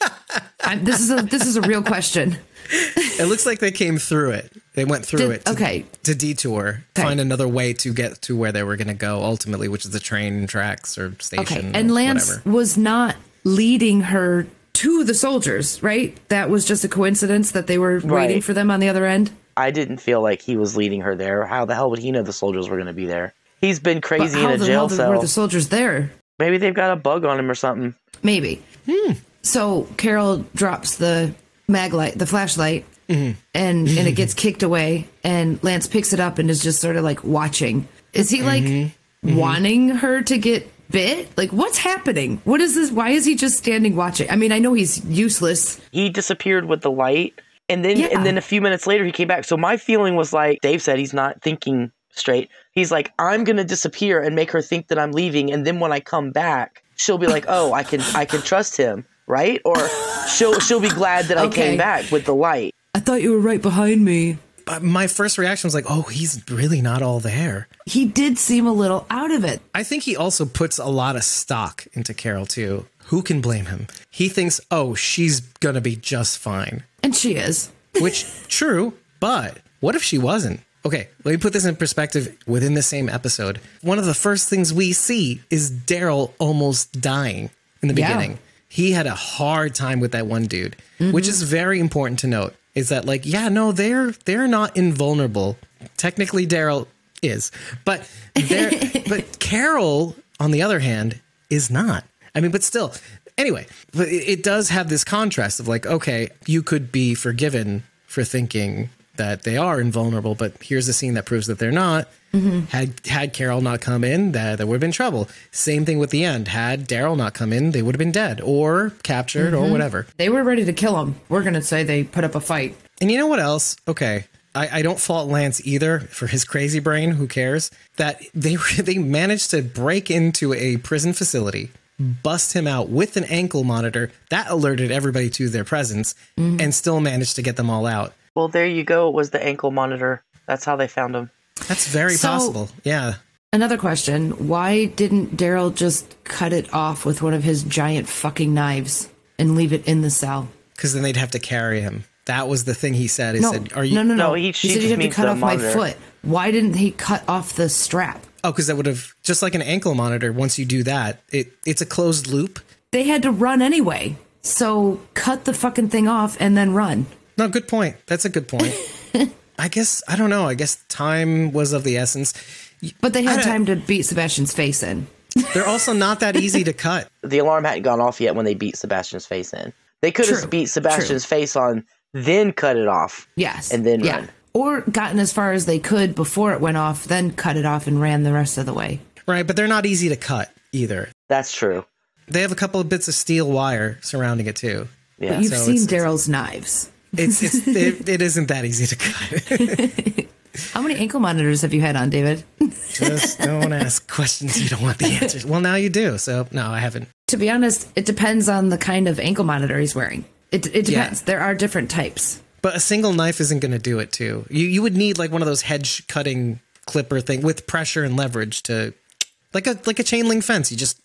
<laughs> I'm, this is a this is a real question. It looks like they came through it. They went through Did- it. To, okay. To detour, Okay. find another way to get to where they were going to go ultimately, which is the train tracks or station. Okay, or and Lance whatever. was not leading her to the soldiers, right? That was just a coincidence that they were waiting for them on the other end. I didn't feel like he was leading her there. How the hell would he know the soldiers were going to be there? He's been But crazy how in a the jail hell did- were cell. the soldiers there? Maybe they've got a bug on him or something. Maybe. Hmm. So Carol drops the mag light, the flashlight, mm-hmm. and and it gets <laughs> kicked away. And Lance picks it up and is just sort of like watching. Is he like mm-hmm. Mm-hmm. wanting her to get bit? Like what's happening? What is this? Why is he just standing watching? I mean, I know he's useless. He disappeared with the light, and then Yeah. and then a few minutes later he came back. So my feeling was like Dave said he's not thinking straight. He's like I'm gonna disappear and make her think that I'm leaving, and then when I come back, she'll be like, oh, I can I can trust him, right? Or she'll she'll be glad that I Okay. came back with the light. I thought you were right behind me. But my first reaction was like, oh, he's really not all there. He did seem a little out of it. I think he also puts a lot of stock into Carol too. Who can blame him? He thinks, oh, she's gonna be just fine. And she is. Which true, but what if she wasn't? Okay, let me put this in perspective within the same episode. One of the first things we see is Daryl almost dying in the Yeah. beginning. He had a hard time with that one dude, which is very important to note. Is that like, yeah, no, they're they're not invulnerable. Technically Daryl is, but <laughs> but Carol on the other hand is not. I mean, but still, anyway, but it, does have this contrast of like, okay, you could be forgiven for thinking that they are invulnerable, but here's a scene that proves that they're not. Mm-hmm. Had had Carol not come in, that there would have been trouble. Same thing with the end. Had Daryl not come in, they would have been dead or captured or mm-hmm. whatever. They were ready to kill him. We're gonna say they put up a fight. And you know what else? Okay. I, I don't fault Lance either for his crazy brain. Who cares? That they <laughs> they managed to break into a prison facility, bust him out with an ankle monitor that alerted everybody to their presence, mm-hmm. and still managed to get them all out. Well, there you go. It was the ankle monitor. That's how they found him. That's very So- possible. Yeah. Another question: Why didn't Daryl just cut it off with one of his giant fucking knives and leave it in the cell? Because then they'd have to carry him. That was the thing he said. He No, said, "Are you?" no, no, no. No, he- he, said just you have to cut the off my foot. Why didn't he cut off the strap? Oh, because that would have just like an ankle monitor. Once you do that, it it's a closed loop. They had to run anyway. So cut the fucking thing off and then run. No, good point. That's a good point. <laughs> I guess I don't know. I guess time was of the essence. But they had time to beat Sebastian's face in. <laughs> They're also not that easy to cut. The alarm hadn't gone off yet when they beat Sebastian's face in. They could have beat Sebastian's face on, then cut it off. Yes. And then yeah. run. Or gotten as far as they could before it went off, then cut it off and ran the rest of the way. Right, but they're not easy to cut either. That's true. They have a couple of bits of steel wire surrounding it too. Yeah. But you've so seen Daryl's knives. It's, it's <laughs> it, it isn't that easy to cut. <laughs> How many ankle monitors have you had on, David? <laughs> Just don't ask questions you don't want the answers. Well, now you do. So no, I haven't. to be honest, it depends on the kind of ankle monitor he's wearing. It, it Yeah. depends. There are different types. But a single knife isn't going to do it too. You you would need like one of those hedge cutting clipper thing with pressure and leverage to like a like a chain link fence. You just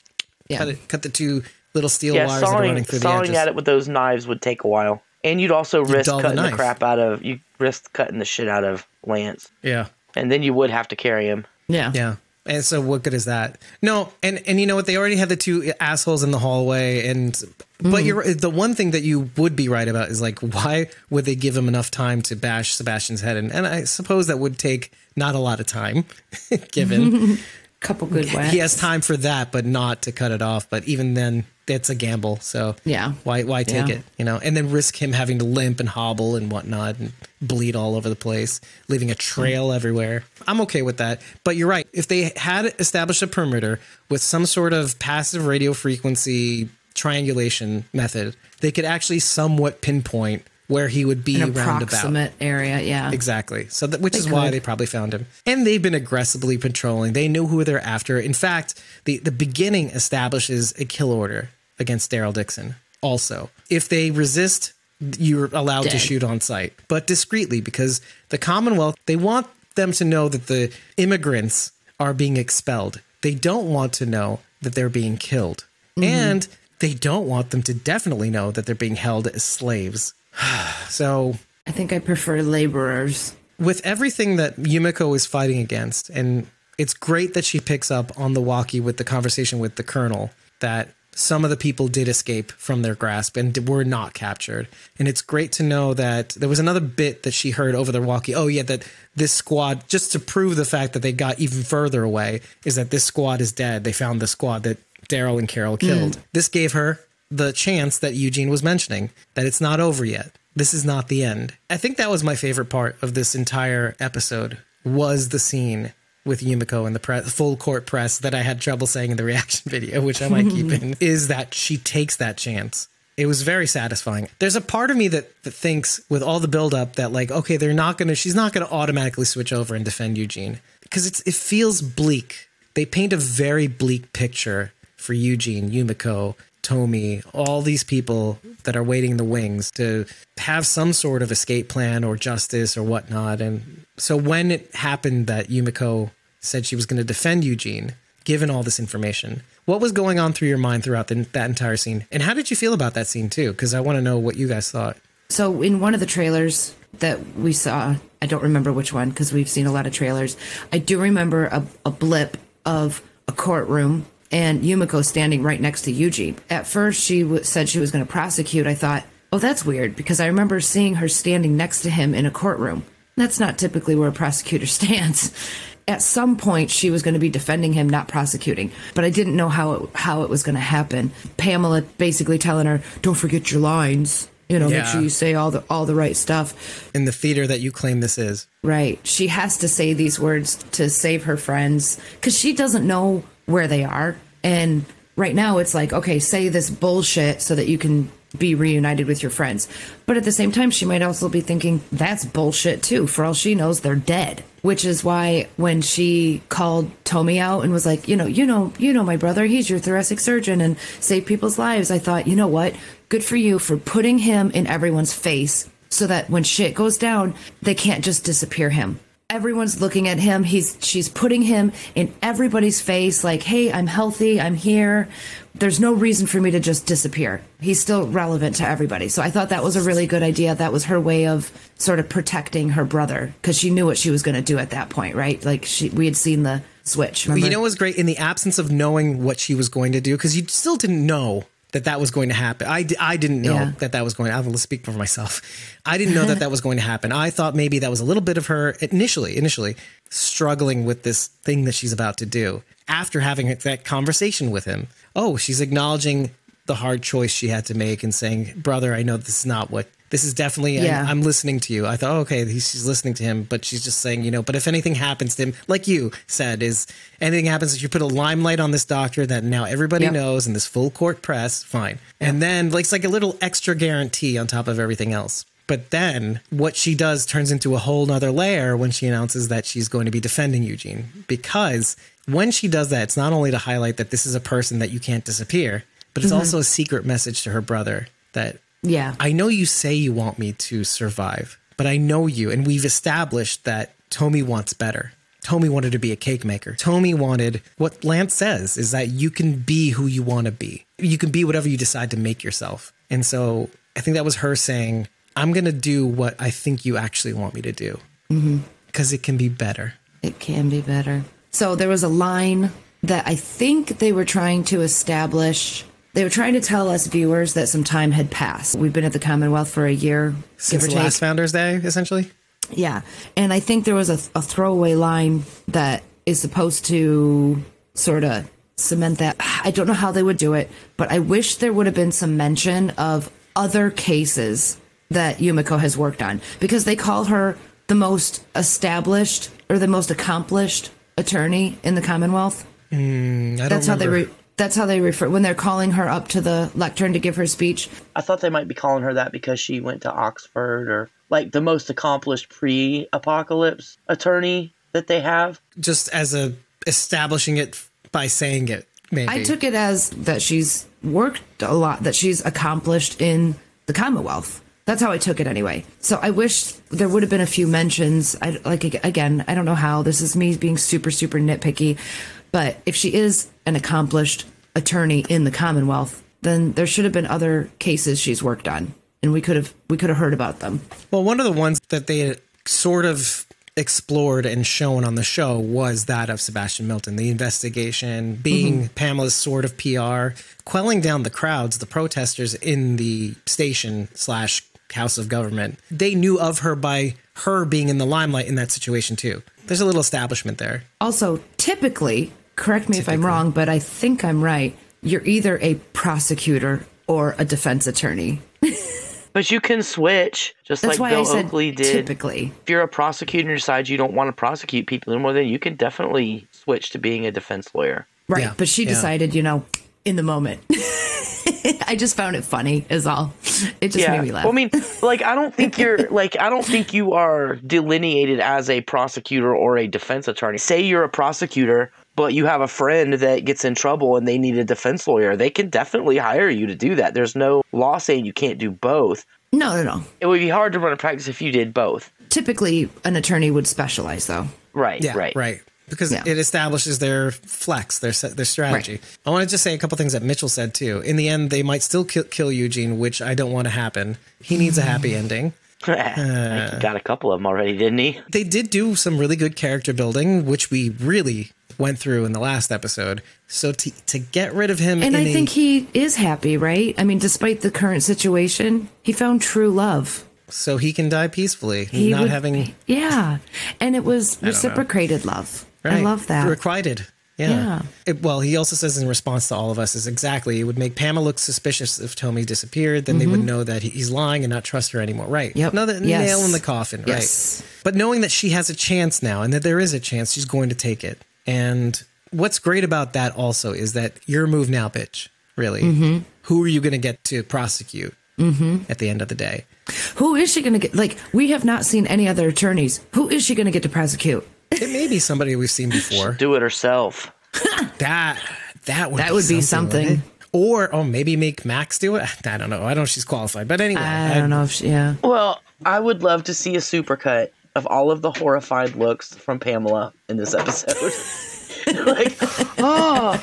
Yeah. cut it, cut the two little steel yeah, wires that are sawing, running through the sawing edges. at it with those knives would take a while. And you'd also risk dull the cutting the, knife. crap out of you risk cutting the shit out of Lance. Yeah. And then you would have to carry him. Yeah. Yeah. And so what good is that? No, and and you know what? They already had the two assholes in the hallway, and but mm. you're the one thing that you would be right about is like why would they give him enough time to bash Sebastian's head? And and I suppose that would take not a lot of time, <laughs> given a <laughs> Couple good whacks. he has time for that, but not to cut it off. But even then, it's a gamble. So Yeah. why why take Yeah. it? You know, and then risk him having to limp and hobble and whatnot and bleed all over the place, leaving a trail everywhere. I'm okay with that. But you're right. If they had established a perimeter with some sort of passive radio frequency triangulation method, they could actually somewhat pinpoint where he would be An roundabout. approximate area. Yeah. Exactly. So that, which They is why they probably found him. And they've been aggressively patrolling. They knew who they're after. In fact, the the beginning establishes a kill order against Daryl Dixon. Also, if they resist, you're allowed to shoot on sight, but discreetly because the Commonwealth they want them to know that the immigrants are being expelled. They don't want to know that they're being killed. Mm-hmm. And they don't want them to definitely know that they're being held as slaves. <sighs> so I think I prefer laborers. with everything that Yumiko is fighting against, and it's great that she picks up on the walkie with the conversation with the colonel that some of the people did escape from their grasp and were not captured. And it's great to know that there was another bit that she heard over the walkie. Oh, yeah, that this squad, just to prove the fact that they got even further away, is that this squad is dead. They found the squad that Daryl and Carol hmm. killed. This gave her the chance that Eugene was mentioning that it's not over yet. This is not the end. I think that was my favorite part of this entire episode was the scene with Yumiko and the full court press that I had trouble saying in the reaction <laughs> video, which I might keep in, is that she takes that chance. It was very satisfying. There's a part of me that, that thinks with all the buildup that like, okay, they're not gonna, she's not gonna automatically switch over and defend Eugene because it's it feels bleak. They paint a very bleak picture for Eugene, Yumiko, Tomi, all these people that are waiting in the wings to have some sort of escape plan or justice or whatnot. And so when it happened that Yumiko said she was going to defend Eugene, given all this information, what was going on through your mind throughout the, that entire scene? And how did you feel about that scene too? Because I want to know what you guys thought. So in one of the trailers that we saw, I don't remember which one because we've seen a lot of trailers. I do remember a, a blip of a courtroom and Yumiko standing right next to Yuji. At first, she w- said she was going to prosecute. I thought, oh, that's weird because I remember seeing her standing next to him in a courtroom. That's not typically where a prosecutor <laughs> stands. at some point she was going to be defending him, not prosecuting. But I didn't know how it how it was going to happen. Pamela basically telling her, "Don't forget your lines." You know, make sure you say all the all the right stuff. In the theater that you claim this is. Right. She has to say these words to save her friends because she doesn't know where they are. And right now it's like, okay, say this bullshit so that you can be reunited with your friends. But at the same time, she might also be thinking, that's bullshit too. For all she knows, they're dead. Which is why when she called Tomi out and was like, you know, you know, you know, my brother, he's your thoracic surgeon and saved people's lives. I thought, you know what? Good for you for putting him in everyone's face so that when shit goes down, they can't just disappear him. Everyone's looking at him. He's she's putting him in everybody's face like, "Hey, I'm healthy. I'm here. There's no reason for me to just disappear." He's still relevant to everybody. So I thought that was a really good idea. That was her way of sort of protecting her brother because she knew what she was going to do at that point, right? Like she we had seen the switch. But remember? you know what was great in the absence of knowing what she was going to do because you still didn't know that that was going to happen. I, I didn't know Yeah. that that was going. To. I will speak for myself. I didn't know that that was going to happen. I thought maybe that was a little bit of her initially, initially struggling with this thing that she's about to do. After having that conversation with him, oh, she's acknowledging the hard choice she had to make and saying, "Brother, I know this is not what." This is definitely, Yeah. I'm, I'm listening to you. I thought, oh, okay, she's listening to him, but she's just saying, you know, but if anything happens to him, like you said, is anything happens if you put a limelight on this doctor that now everybody Yep. knows in this full court press, fine. And then like, it's like a little extra guarantee on top of everything else. But then what she does turns into a whole nother layer when she announces that she's going to be defending Eugene. Because when she does that, it's not only to highlight that this is a person that you can't disappear, but it's mm-hmm. also a secret message to her brother that yeah. I know you say you want me to survive, but I know you, and we've established that Tomi wants better. Tomi wanted to be a cake maker. Tomi wanted what Lance says is that you can be who you want to be. You can be whatever you decide to make yourself. And so I think that was her saying, I'm going to do what I think you actually want me to do mm-hmm. because it can be better. It can be better. So there was a line that I think they were trying to establish. They were trying to tell us viewers that some time had passed. We've been at the Commonwealth for a year, Since give or the take. last Founders Day, essentially. Yeah. And I think there was a, a throwaway line that is supposed to sort of cement that. I don't know how they would do it, but I wish there would have been some mention of other cases that Yumiko has worked on because they call her the most established or the most accomplished attorney in the Commonwealth. Hmm, I don't That's how they remember. re- that's how they refer when they're calling her up to the lectern to give her speech. I thought they might be calling her that because she went to Oxford or like the most accomplished pre-apocalypse attorney that they have. just as a establishing it by saying it. Maybe I took it as that she's worked a lot, that she's accomplished in the Commonwealth. That's how I took it anyway. So I wish there would have been a few mentions. I like again, I don't know how. This is me being super super nitpicky, but if she is an accomplished attorney in the Commonwealth, then there should have been other cases she's worked on, and we could have we could have heard about them. Well, one of the ones that they sort of explored and shown on the show was that of Sebastian Milton, the investigation, being mm-hmm. Pamela's sort of PR, quelling down the crowds, the protesters in the station slash house of government. They knew of her by her being in the limelight in that situation too. There's a little establishment there. Also, typically, correct me if I'm wrong, but I think I'm right. You're either a prosecutor or a defense attorney. But you can switch, just That's like why I Bill said Oakley did. typically. If you're a prosecutor and decide you don't want to prosecute people anymore, then you can definitely switch to being a defense lawyer. Right. Yeah, But she yeah. decided, you know, in the moment. <laughs> I just found it funny, is all. It just made me laugh. Well, I mean, like, I don't think you're <laughs> like, I don't think you are delineated as a prosecutor or a defense attorney. Say you're a prosecutor, but you have a friend that gets in trouble and they need a defense lawyer. They can definitely hire you to do that. There's no law saying you can't do both. no, no, no. It would be hard to run a practice if you did both. Typically, an attorney would specialize, though. Right. Yeah, right. right. Because Yeah. it establishes their flex, their their strategy. I want to just say a couple things that Mitchell said too. In the end, they might still kill, kill Eugene, which I don't want to happen. He needs a happy <laughs> ending. I <laughs> think he uh, got a couple of them already, didn't he? They did do some really good character building, which we really went through in the last episode. So to to get rid of him, And I a- think he is happy, right? I mean, despite the current situation, he found true love. so he can die peacefully, He not would- having Yeah. And it was know. reciprocated love. Right. love that. Requited. Yeah. Yeah. It- well, he also says in response to all of us is exactly it would make Pamela look suspicious if Tomi disappeared. Then they would know that he- he's lying and not trust her anymore. Right. Mm-hmm. Yep. Another Yes. nail in the coffin. Yes. Right. But knowing that she has a chance now and that there is a chance, she's going to take it. And what's great about that also is that your move now, bitch. Really. Mm-hmm. Who are you going to get to prosecute at the end of the day? Who is she going to get? Like, we have not seen any other attorneys. Who is she going to get to prosecute? It may be somebody we've seen before. Do it herself. <laughs> That that would That would be something. wouldn't? Or oh, maybe make Max do it. <laughs> I don't know. I don't know if she's qualified, but anyway, I don't know if she, yeah. Well, I would love to see a supercut of all of the horrified looks from Pamela in this episode. <laughs> like, oh,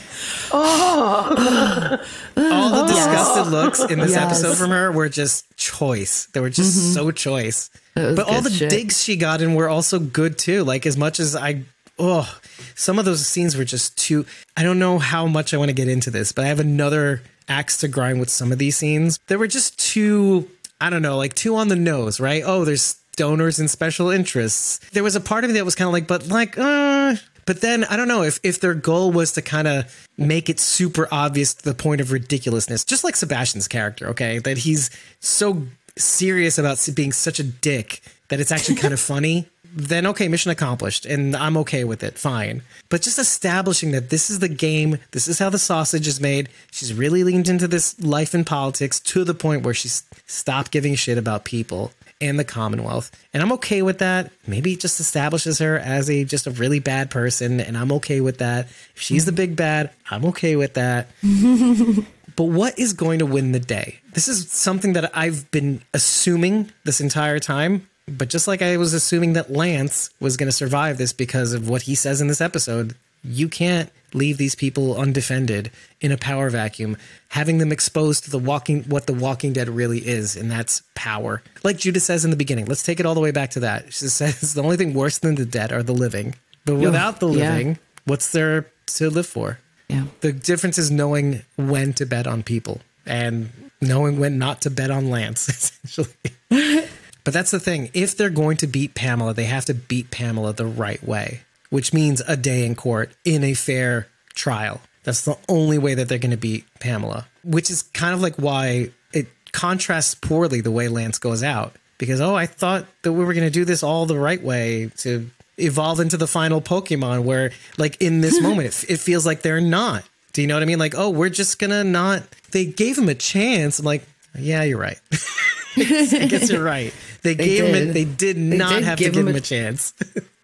oh. all the disgusted looks in this Yes. episode from her were just choice. They were just so choice. But all the shit. digs she got in were also good too. Like as much as I, oh, some of those scenes were just too. I don't know how much I want to get into this, but I have another axe to grind with some of these scenes. They were just too. I don't know, like too on the nose, right? Oh, there's donors and special interests. There was a part of me that was kind of like, but like, uh. But then I don't know if if their goal was to kind of make it super obvious to the point of ridiculousness, just like Sebastian's character, okay, that he's so serious about being such a dick that it's actually kind of <laughs> funny. Then okay, mission accomplished, and I'm okay with it. Fine, but just establishing that this is the game, this is how the sausage is made. She's really leaned into this life and politics to the point where she's stopped giving a shit about people and the Commonwealth. And I'm okay with that. Maybe it just establishes her as a just a really bad person, and I'm okay with that. If she's the big bad, I'm okay with that. <laughs> but what is going to win the day? This is something that I've been assuming this entire time. But just like I was assuming that Lance was going to survive this because of what he says in this episode, you can't leave these people undefended in a power vacuum, having them exposed to the walking what the Walking Dead really is, and that's power. Like Judith says in the beginning, let's take it all the way back to that. She says <laughs> the only thing worse than the dead are the living. But without the yeah. living, what's there to live for? Yeah. The difference is knowing when to bet on people and knowing when not to bet on Lance, <laughs> essentially. <laughs> but that's the thing. If they're going to beat Pamela, they have to beat Pamela the right way, which means a day in court in a fair trial. That's the only way that they're going to beat Pamela, which is kind of like why it contrasts poorly the way Lance goes out. Because, oh, I thought that we were going to do this all the right way to evolve into the final Pokemon, where, like, in this <laughs> moment, it, it feels like they're not. Do you know what I mean? Like, oh, we're just going to not. They gave him a chance. I'm like, yeah, you're right. <laughs> I guess you're right. They, gave him. A, did. they did not did have to give him him a- a chance.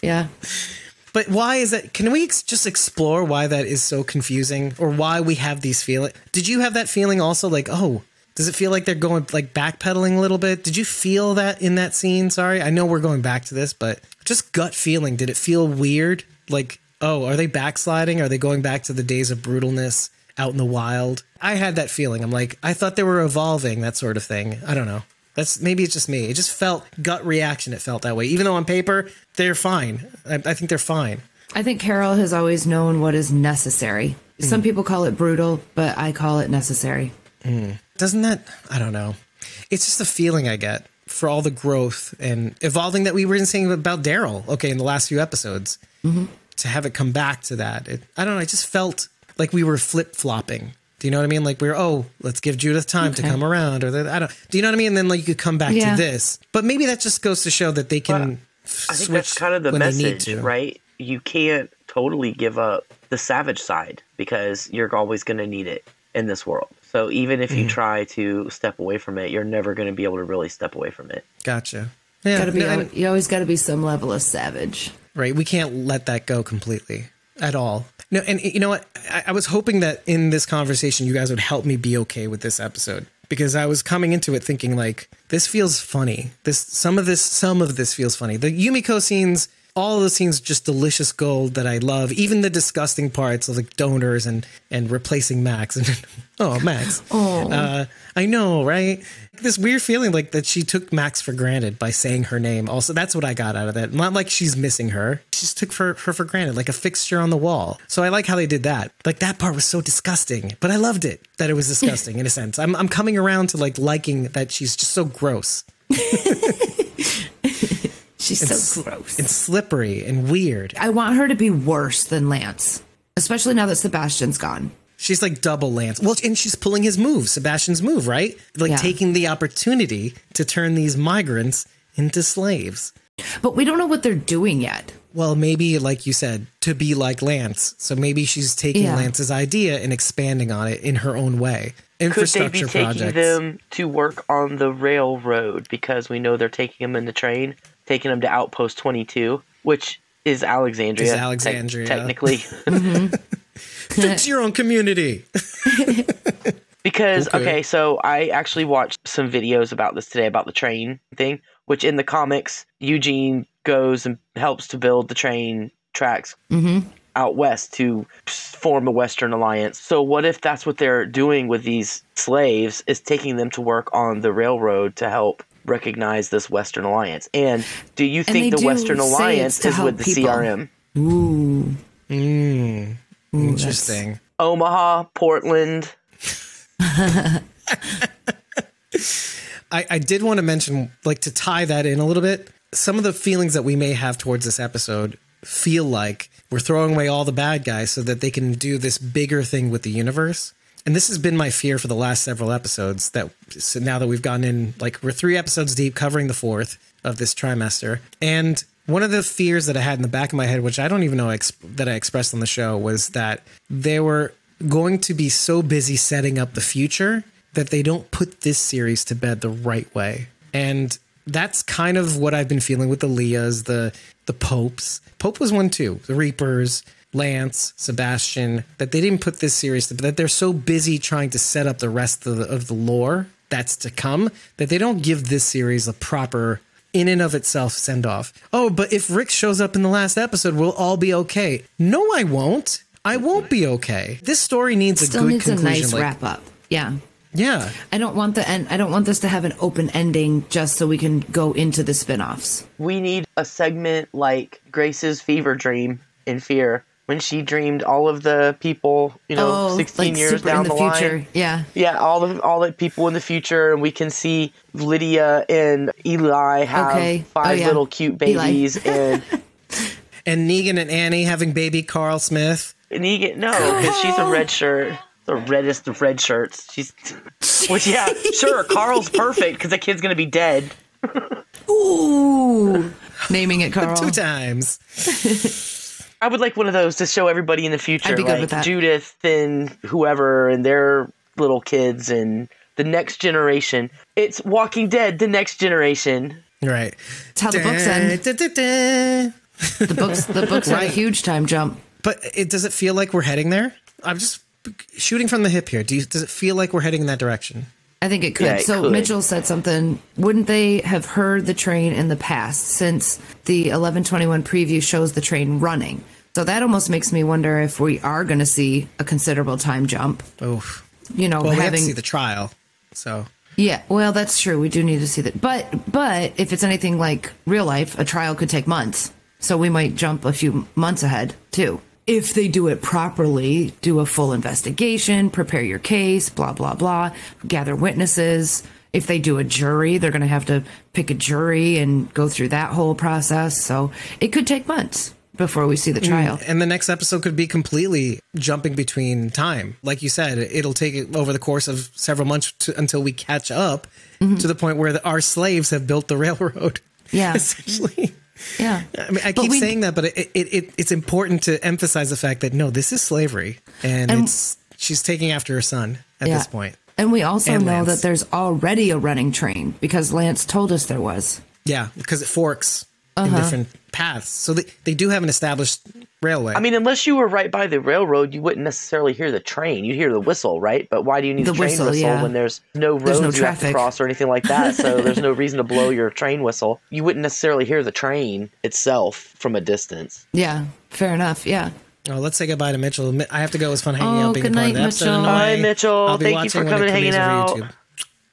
Yeah. <laughs> But why is that? Can we ex- just explore why that is so confusing, or why we have these feelings? Did you have that feeling also? Like, oh, does it feel like they're going like backpedaling a little bit? Did you feel that in that scene? Sorry, I know we're going back to this, but just gut feeling. Did it feel weird? Like, oh, are they backsliding? Are they going back to the days of brutalness out in the wild? I had that feeling. I'm like, I thought they were evolving, that sort of thing. I don't know. That's maybe it's just me. It just felt gut reaction. It felt that way, even though on paper they're fine. I, I think they're fine. I think Carol has always known what is necessary. Mm. Some people call it brutal, but I call it necessary. Doesn't that? I don't know. It's just the feeling I get for all the growth and evolving that we were saying about Daryl. Okay, in the last few episodes, to have it come back to that, it, I don't know. I just felt like we were flip flopping. Do you know what I mean? Like we are oh, let's give Judith time to come around, or that I don't. Do you know what I mean? And then like you could come back Yeah. to this, but maybe that just goes to show that they can. I think switch that's kind of the when they need message, right? You can't totally give up the savage side because you're always going to need it in this world. So even if you Mm. try to step away from it, you're never going to be able to really step away from it. Gotcha. Yeah, Gotta be, no, you always got to be some level of savage. right? We can't let that go completely at all. No, and you know what? I, I was hoping that in this conversation, you guys would help me be okay with this episode because I was coming into it thinking like this feels funny. This some of this some of this feels funny. The Yumiko scenes. All of the scenes just delicious gold that I love. Even the disgusting parts of like donors and and replacing Max and <laughs> oh Max. <laughs> Oh. Uh, I know, right? This weird feeling like that she took Max for granted by saying her name. Also, that's what I got out of that. Not like she's missing her. She just took for, her for granted, like a fixture on the wall. So I like how they did that. Like that part was so disgusting, but I loved it that it was disgusting in a sense. I'm, I'm coming around to like liking that she's just so gross. <laughs> She's and so s- gross. and slippery and weird. I want her to be worse than Lance, especially now that Sebastian's gone. She's like double Lance. Well, and she's pulling his move, Sebastian's move, right? Like Yeah. taking the opportunity to turn these migrants into slaves. But we don't know what they're doing yet. Well, maybe, like you said, to be like Lance. So maybe she's taking Yeah. Lance's idea and expanding on it in her own way. Could they Infrastructure be taking projects. them to work on the railroad because we know they're taking them in the train, taking them to Outpost 22, which is Alexandria. Is tec- Alexandria. technically. <laughs> Mm-hmm. Fix your own community. <laughs> Because Okay. okay. so I actually watched some videos about this today about the train thing, which in the comics Eugene goes and helps to build the train tracks mm-hmm. out west to form a Western alliance. So what if that's what they're doing with these slaves is taking them to work on the railroad to help recognize this Western alliance? And do you think the Western alliance is with the people. CRM? Ooh. Mm, interesting. Omaha, Portland, <laughs> I, I did want to mention, like, to tie that in a little bit, some of the feelings that we may have towards this episode feel like we're throwing away all the bad guys so that they can do this bigger thing with the universe. And this has been my fear for the last several episodes that so now that we've gone in, like, we're three episodes deep, covering the fourth of this trimester. And one of the fears that I had in the back of my head, which I don't even know ex- that I expressed on the show, was that they were going to be so busy setting up the future that they don't put this series to bed the right way. And that's kind of what I've been feeling with the Leahs, the the Popes. Pope was one too. The Reapers, Lance, Sebastian. That they didn't put this series to that they're so busy trying to set up the rest of the, of the lore that's to come that they don't give this series a proper in and of itself send off. Oh, but if Rick shows up in the last episode, we'll all be okay. No, I won't. I won't be okay. This story needs Still a good needs a conclusion. nice like- wrap up. Yeah. Yeah. I don't want the end. I don't want this to have an open ending just so we can go into the spin-offs. we need a segment like Grace's fever dream in Fear when she dreamed all of the people, you know, 16 years Oh, super down in the, the, future. line. Yeah. Yeah, all the all the people in the future, and we can see Lydia and Eli have Okay. Oh, five yeah. little cute babies, <laughs> and And Negan and Annie having baby Carl Smith. Negan. No, because she's a red shirt, the reddest of red shirts. She's, which yeah, sure, Carl's perfect because the kid's gonna be dead. Ooh. Naming it <laughs> Carl. Two times. <laughs> I would like one of those to show everybody in the future, I'd be good like with that. Judith and whoever and their little kids and the next generation. It's Walking Dead, the next generation. Right. That's how the books end. Da, da, da. The books. The books have a huge time jump. But it does it feel like we're heading there? I'm just shooting from the hip here. Do you, does it feel like we're heading in that direction? I think it could. Yeah, it so could. Mitchell said something. Wouldn't they have heard the train in the past since the 1121 preview shows the train running? So that almost makes me wonder if we are going to see a considerable time jump. Oh, You know, well, we have having to see the trial. So yeah. Well, that's true. We do need to see that. But but if it's anything like real life, a trial could take months. So we might jump a few months ahead too. If they do it properly, do a full investigation, prepare your case, blah blah blah, gather witnesses. If they do a jury, they're going to have to pick a jury and go through that whole process. So it could take months before we see the mm, trial. and the next episode could be completely jumping between time. Like you said, it'll take it over the course of several months to, until we catch up mm-hmm. to the point where the, our slaves have built the railroad. Yeah. <laughs> essentially. Yeah. I mean, I keep we- saying that, but it, it, it it's important to emphasize the fact that no, this is slavery, and, And- it's she's taking after her son at this point. And we also And know Lance. that there's already a running train because Lance told us there was. Yeah, because it forks Uh-huh. in different paths, so they they do have an established railway. I mean, unless you were right by the railroad, you wouldn't necessarily hear the train. You'd hear the whistle, right? But why do you need The the, train whistle, whistle, yeah. when there's no roads There's no you have to cross or anything like that? So <laughs> there's no reason to blow your train whistle. You wouldn't necessarily hear the train itself from a distance. Yeah, fair enough. Yeah. oh, let's say goodbye to Mitchell. I have to go. It was fun hanging Oh, out, being good a part of night, the. Mitchell. and Bye, I- Mitchell. I'll be Thank you for coming and hanging out.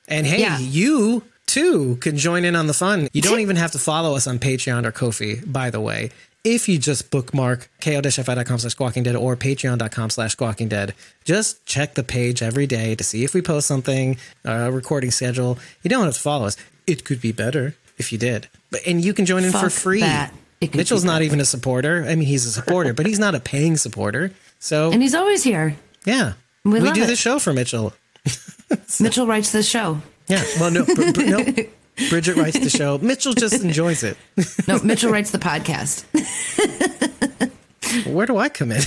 And hey, Yeah. you too can join in on the fun. You don't <laughs> even have to follow us on Patreon or Ko-fi, by the way. If you just bookmark ko-fi.com slash squawking dead or patreon.com slash squawking dead, just check the page every day to see if we post something, a recording schedule. You don't have to follow us. It could be better. if you did. But and you can join in for free. that. Mitchell's not even a supporter. I mean, he's a supporter, but he's not a paying supporter. So And he's always here. yeah, we love do it. the show for Mitchell. <laughs> Mitchell writes the show. Yeah. Well, no, Br- Br- no. <laughs> Bridget writes the show. Mitchell just enjoys it. No, Mitchell writes the podcast. Where do I come in?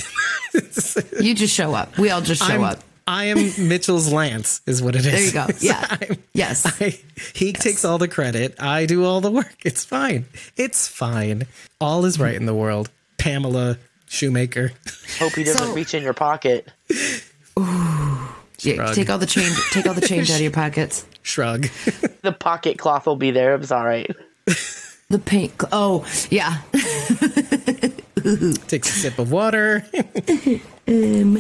You just show up. We all just show I'm- up. I am Mitchell's Lance, is what it is. There you go. Yeah. <laughs> I'm- Yes. I, he takes all the credit. I do all the work. It's fine. It's fine. All is right in the world. Pamela Shoemaker. Hope he doesn't So- reach in your pocket. <sighs> <laughs> Yeah, take all the change. Take all the change out of your <laughs> pockets. Shrug. <laughs> The pocket cloth will be there. It's all right. The paint. Oh, yeah. <laughs> Takes a sip of water. Um.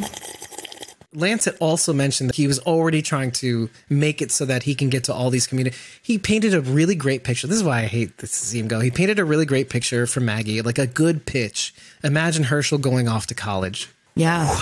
Lance had also mentioned that he was already trying to make it so that he can get to all these community. He painted a really great picture. This is why I hate this to see him go. He painted a really great picture for Maggie, like a good pitch. Imagine Hershel going off to college. Yeah.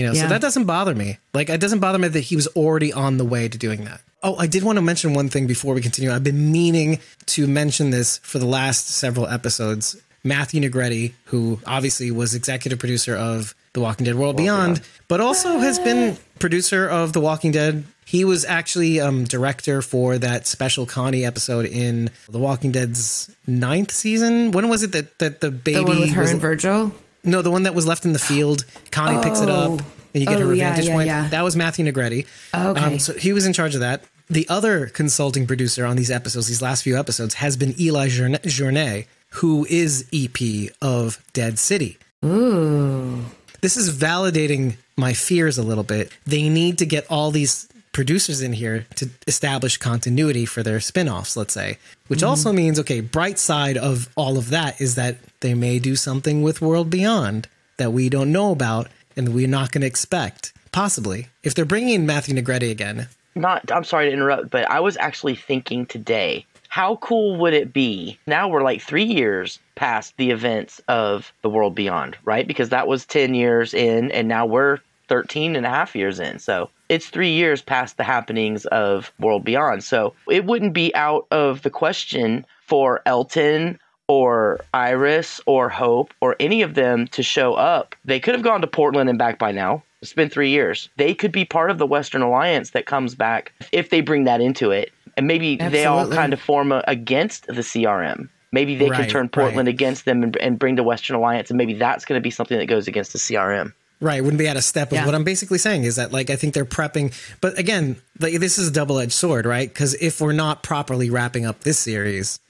You know, so that doesn't bother me. Like, it doesn't bother me that he was already on the way to doing that. Oh, I did want to mention one thing before we continue. I've been meaning to mention this for the last several episodes. Matthew Negrete, who obviously was executive producer of The Walking Dead World Beyond, but also has been producer of The Walking Dead. He was actually um, director for that special Connie episode in The Walking Dead's ninth season. When was it that, that the baby The one with her was and Virgil. No, the one that was left in the field. Connie picks it up, and you get Oh, her yeah, vantage yeah, point. yeah. That was Matthew Negrete. Oh, okay. Um, so he was in charge of that. The other consulting producer on these episodes, these last few episodes, has been Eli Jorné who is EP of Dead City. Ooh. This is validating my fears a little bit. They need to get all these producers in here to establish continuity for their spin-offs, let's say. Which also mm-hmm. means, okay, bright side of all of that is that they may do something with World Beyond that we don't know about and we're not going to expect. Possibly. If they're bringing in Matthew Negrete again, Not. I'm sorry to interrupt, but I was actually thinking today. How cool would it be? Now we're like three years past the events of the world beyond, right? Because that was 10 years in, and now we're 13 and a half years in. So it's three years past the happenings of World Beyond. So it wouldn't be out of the question for Elton or Iris or Hope or any of them to show up. They could have gone to Portland and back by now. It's been three years. They could be part of the Western Alliance that comes back if they bring that into it. And maybe they all kind of form a, against the CRM. Maybe they can turn Portland right. against them and, and bring the Western Alliance, and maybe that's going to be something that goes against the CRM. Right, wouldn't be out of step with Yeah. what I'm basically saying is that like I think they're prepping, but again, like this is a double edged sword, right? Because if we're not properly wrapping up this series,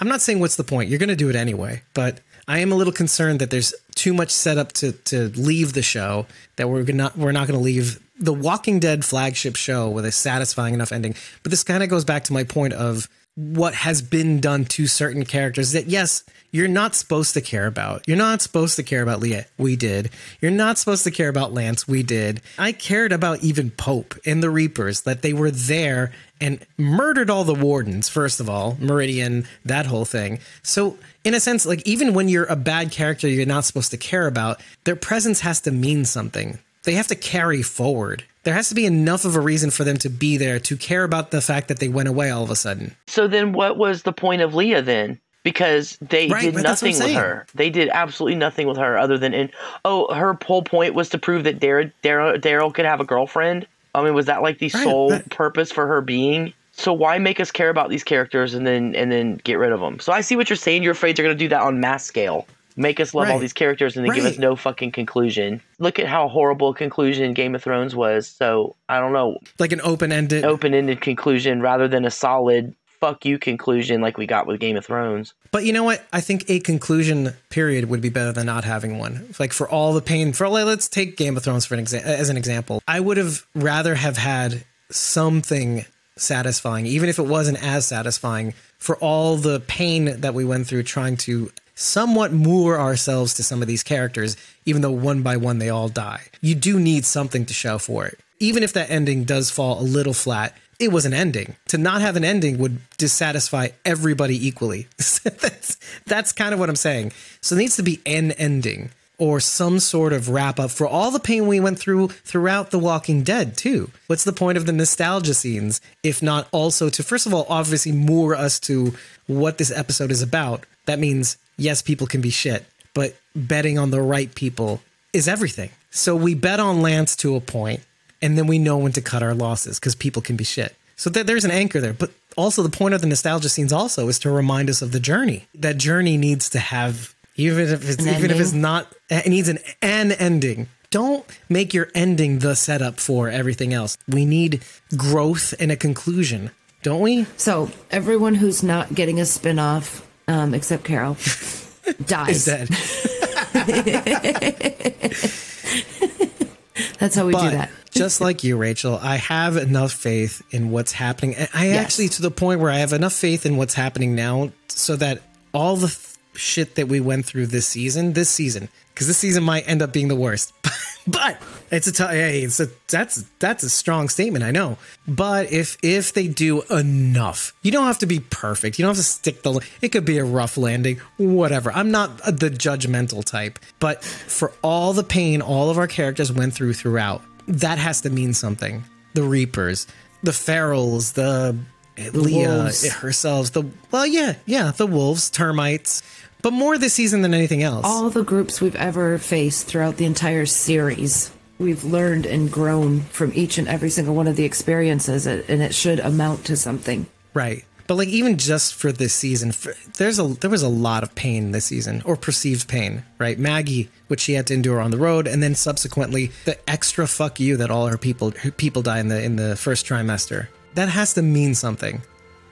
I'm not saying what's the point. You're going to do it anyway, but I am a little concerned that there's too much setup to to leave the show that we're gonna we're not going to leave the Walking Dead flagship show with a satisfying enough ending. But this kind of goes back to my point of what has been done to certain characters that yes you're not supposed to care about. You're not supposed to care about leah we did. You're not supposed to care about lance. We did. I cared about even pope and the reapers that they were there and murdered all the wardens first of all meridian that whole thing. So in a sense like even when you're a bad character you're not supposed to care about their presence has to mean something. They have to carry forward there has to be enough of a reason for them to be there to care about the fact that they went away all of a sudden So then, what was the point of Leah then? Because they Right, did but that's what I'm nothing with her. They did absolutely nothing with her other than, in, oh, her whole point was to prove that Daryl Daryl Daryl could have a girlfriend. I mean, was that like the Right, sole purpose for her being? So why make us care about these characters and then and then get rid of them? So I see what you're saying. You're afraid they're going to do that on mass scale. Make us love all these characters and then give us no fucking conclusion. Look at how horrible a conclusion Game of Thrones was. So I don't know like an open-ended open-ended conclusion rather than a solid fuck you conclusion like we got with Game of Thrones. But you know what? I think a conclusion period would be better than not having one. Like for all the pain, for all let's take Game of Thrones for an exa- as an example. I would have rather have had something satisfying, even if it wasn't as satisfying, for all the pain that we went through trying to somewhat moor ourselves to some of these characters, even though one by one they all die. You do need something to show for it. Even if that ending does fall a little flat, it was an ending. To not have an ending would dissatisfy everybody equally. <laughs> that's that's kind of what I'm saying. So there needs to be an ending. or some sort of wrap up for all the pain we went through throughout The Walking Dead, too. What's the point of the nostalgia scenes if not also to, first of all, obviously moor us to what this episode is about? That means, yes, people can be shit, but betting on the right people is everything. So we bet on Lance to a point, and then we know when to cut our losses because people can be shit. So th- there's an anchor there. But also, the point of the nostalgia scenes also is to remind us of the journey. That journey needs to have even if it's An even if it's not it needs an an ending don't make your ending the setup for everything else we need growth and a conclusion don't we So everyone who's not getting a spin-off, um, except Carol, <laughs> is dies. <laughs> dead That's how we do that. just like you rachel i have enough faith in what's happening i Yes. actually to the point where i have enough faith in what's happening now so that all the th- shit that we went through this season this season because this season might end up being the worst. <laughs> But it's a t- hey it's a that's that's a strong statement i know. But if if they do enough you don't have to be perfect. You don't have to stick the it could be a rough landing whatever. I'm not the judgmental type. But for all the pain all of our characters went through throughout that has to mean something. The reapers the ferals the, leah herself the well yeah yeah the wolves termites but more this season than anything else All the groups we've ever faced throughout the entire series, we've learned and grown from each and every single one of the experiences, and it should amount to something. Right. But like even just for this season, there's a there was a lot of pain this season or perceived pain, right? Maggie, which she had to endure on the road, and then subsequently the extra fuck you that all her people her people die in the in the first trimester. That has to mean something.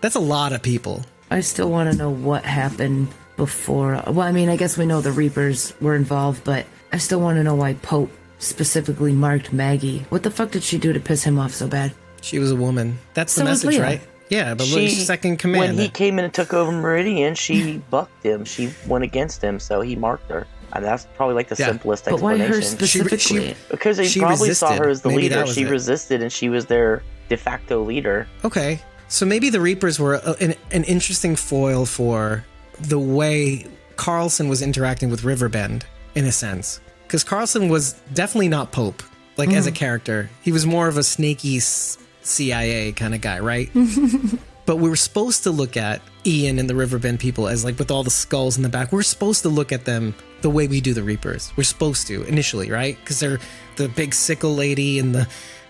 That's a lot of people. I still want to know what happened before. Well, I mean, I guess we know the Reapers were involved, but I still want to know why Pope specifically marked Maggie. What the fuck did she do to piss him off so bad? She was a woman. That's the So was message, Leah. right? Yeah, but look, second command. When he came in and took over Meridian, she <laughs> bucked him. She went against him, so he marked her. And that's probably like the Yeah. simplest But why her explanation. She- she- specifically? because they she probably saw her as the Maybe leader. She it. resisted, and she was their de facto leader. Okay. So maybe the Reapers were a, an, an interesting foil for the way Carlson was interacting with Riverbend, in a sense. Because Carlson was definitely not Pope, like as a mm. character. He was more of a snaky CIA kind of guy, right? <laughs> but we were supposed to look at Ian and the Riverbend people as like with all the skulls in the back. We're supposed to look at them the way we do the Reapers. We're supposed to initially, right? Because they're the big sickle lady and the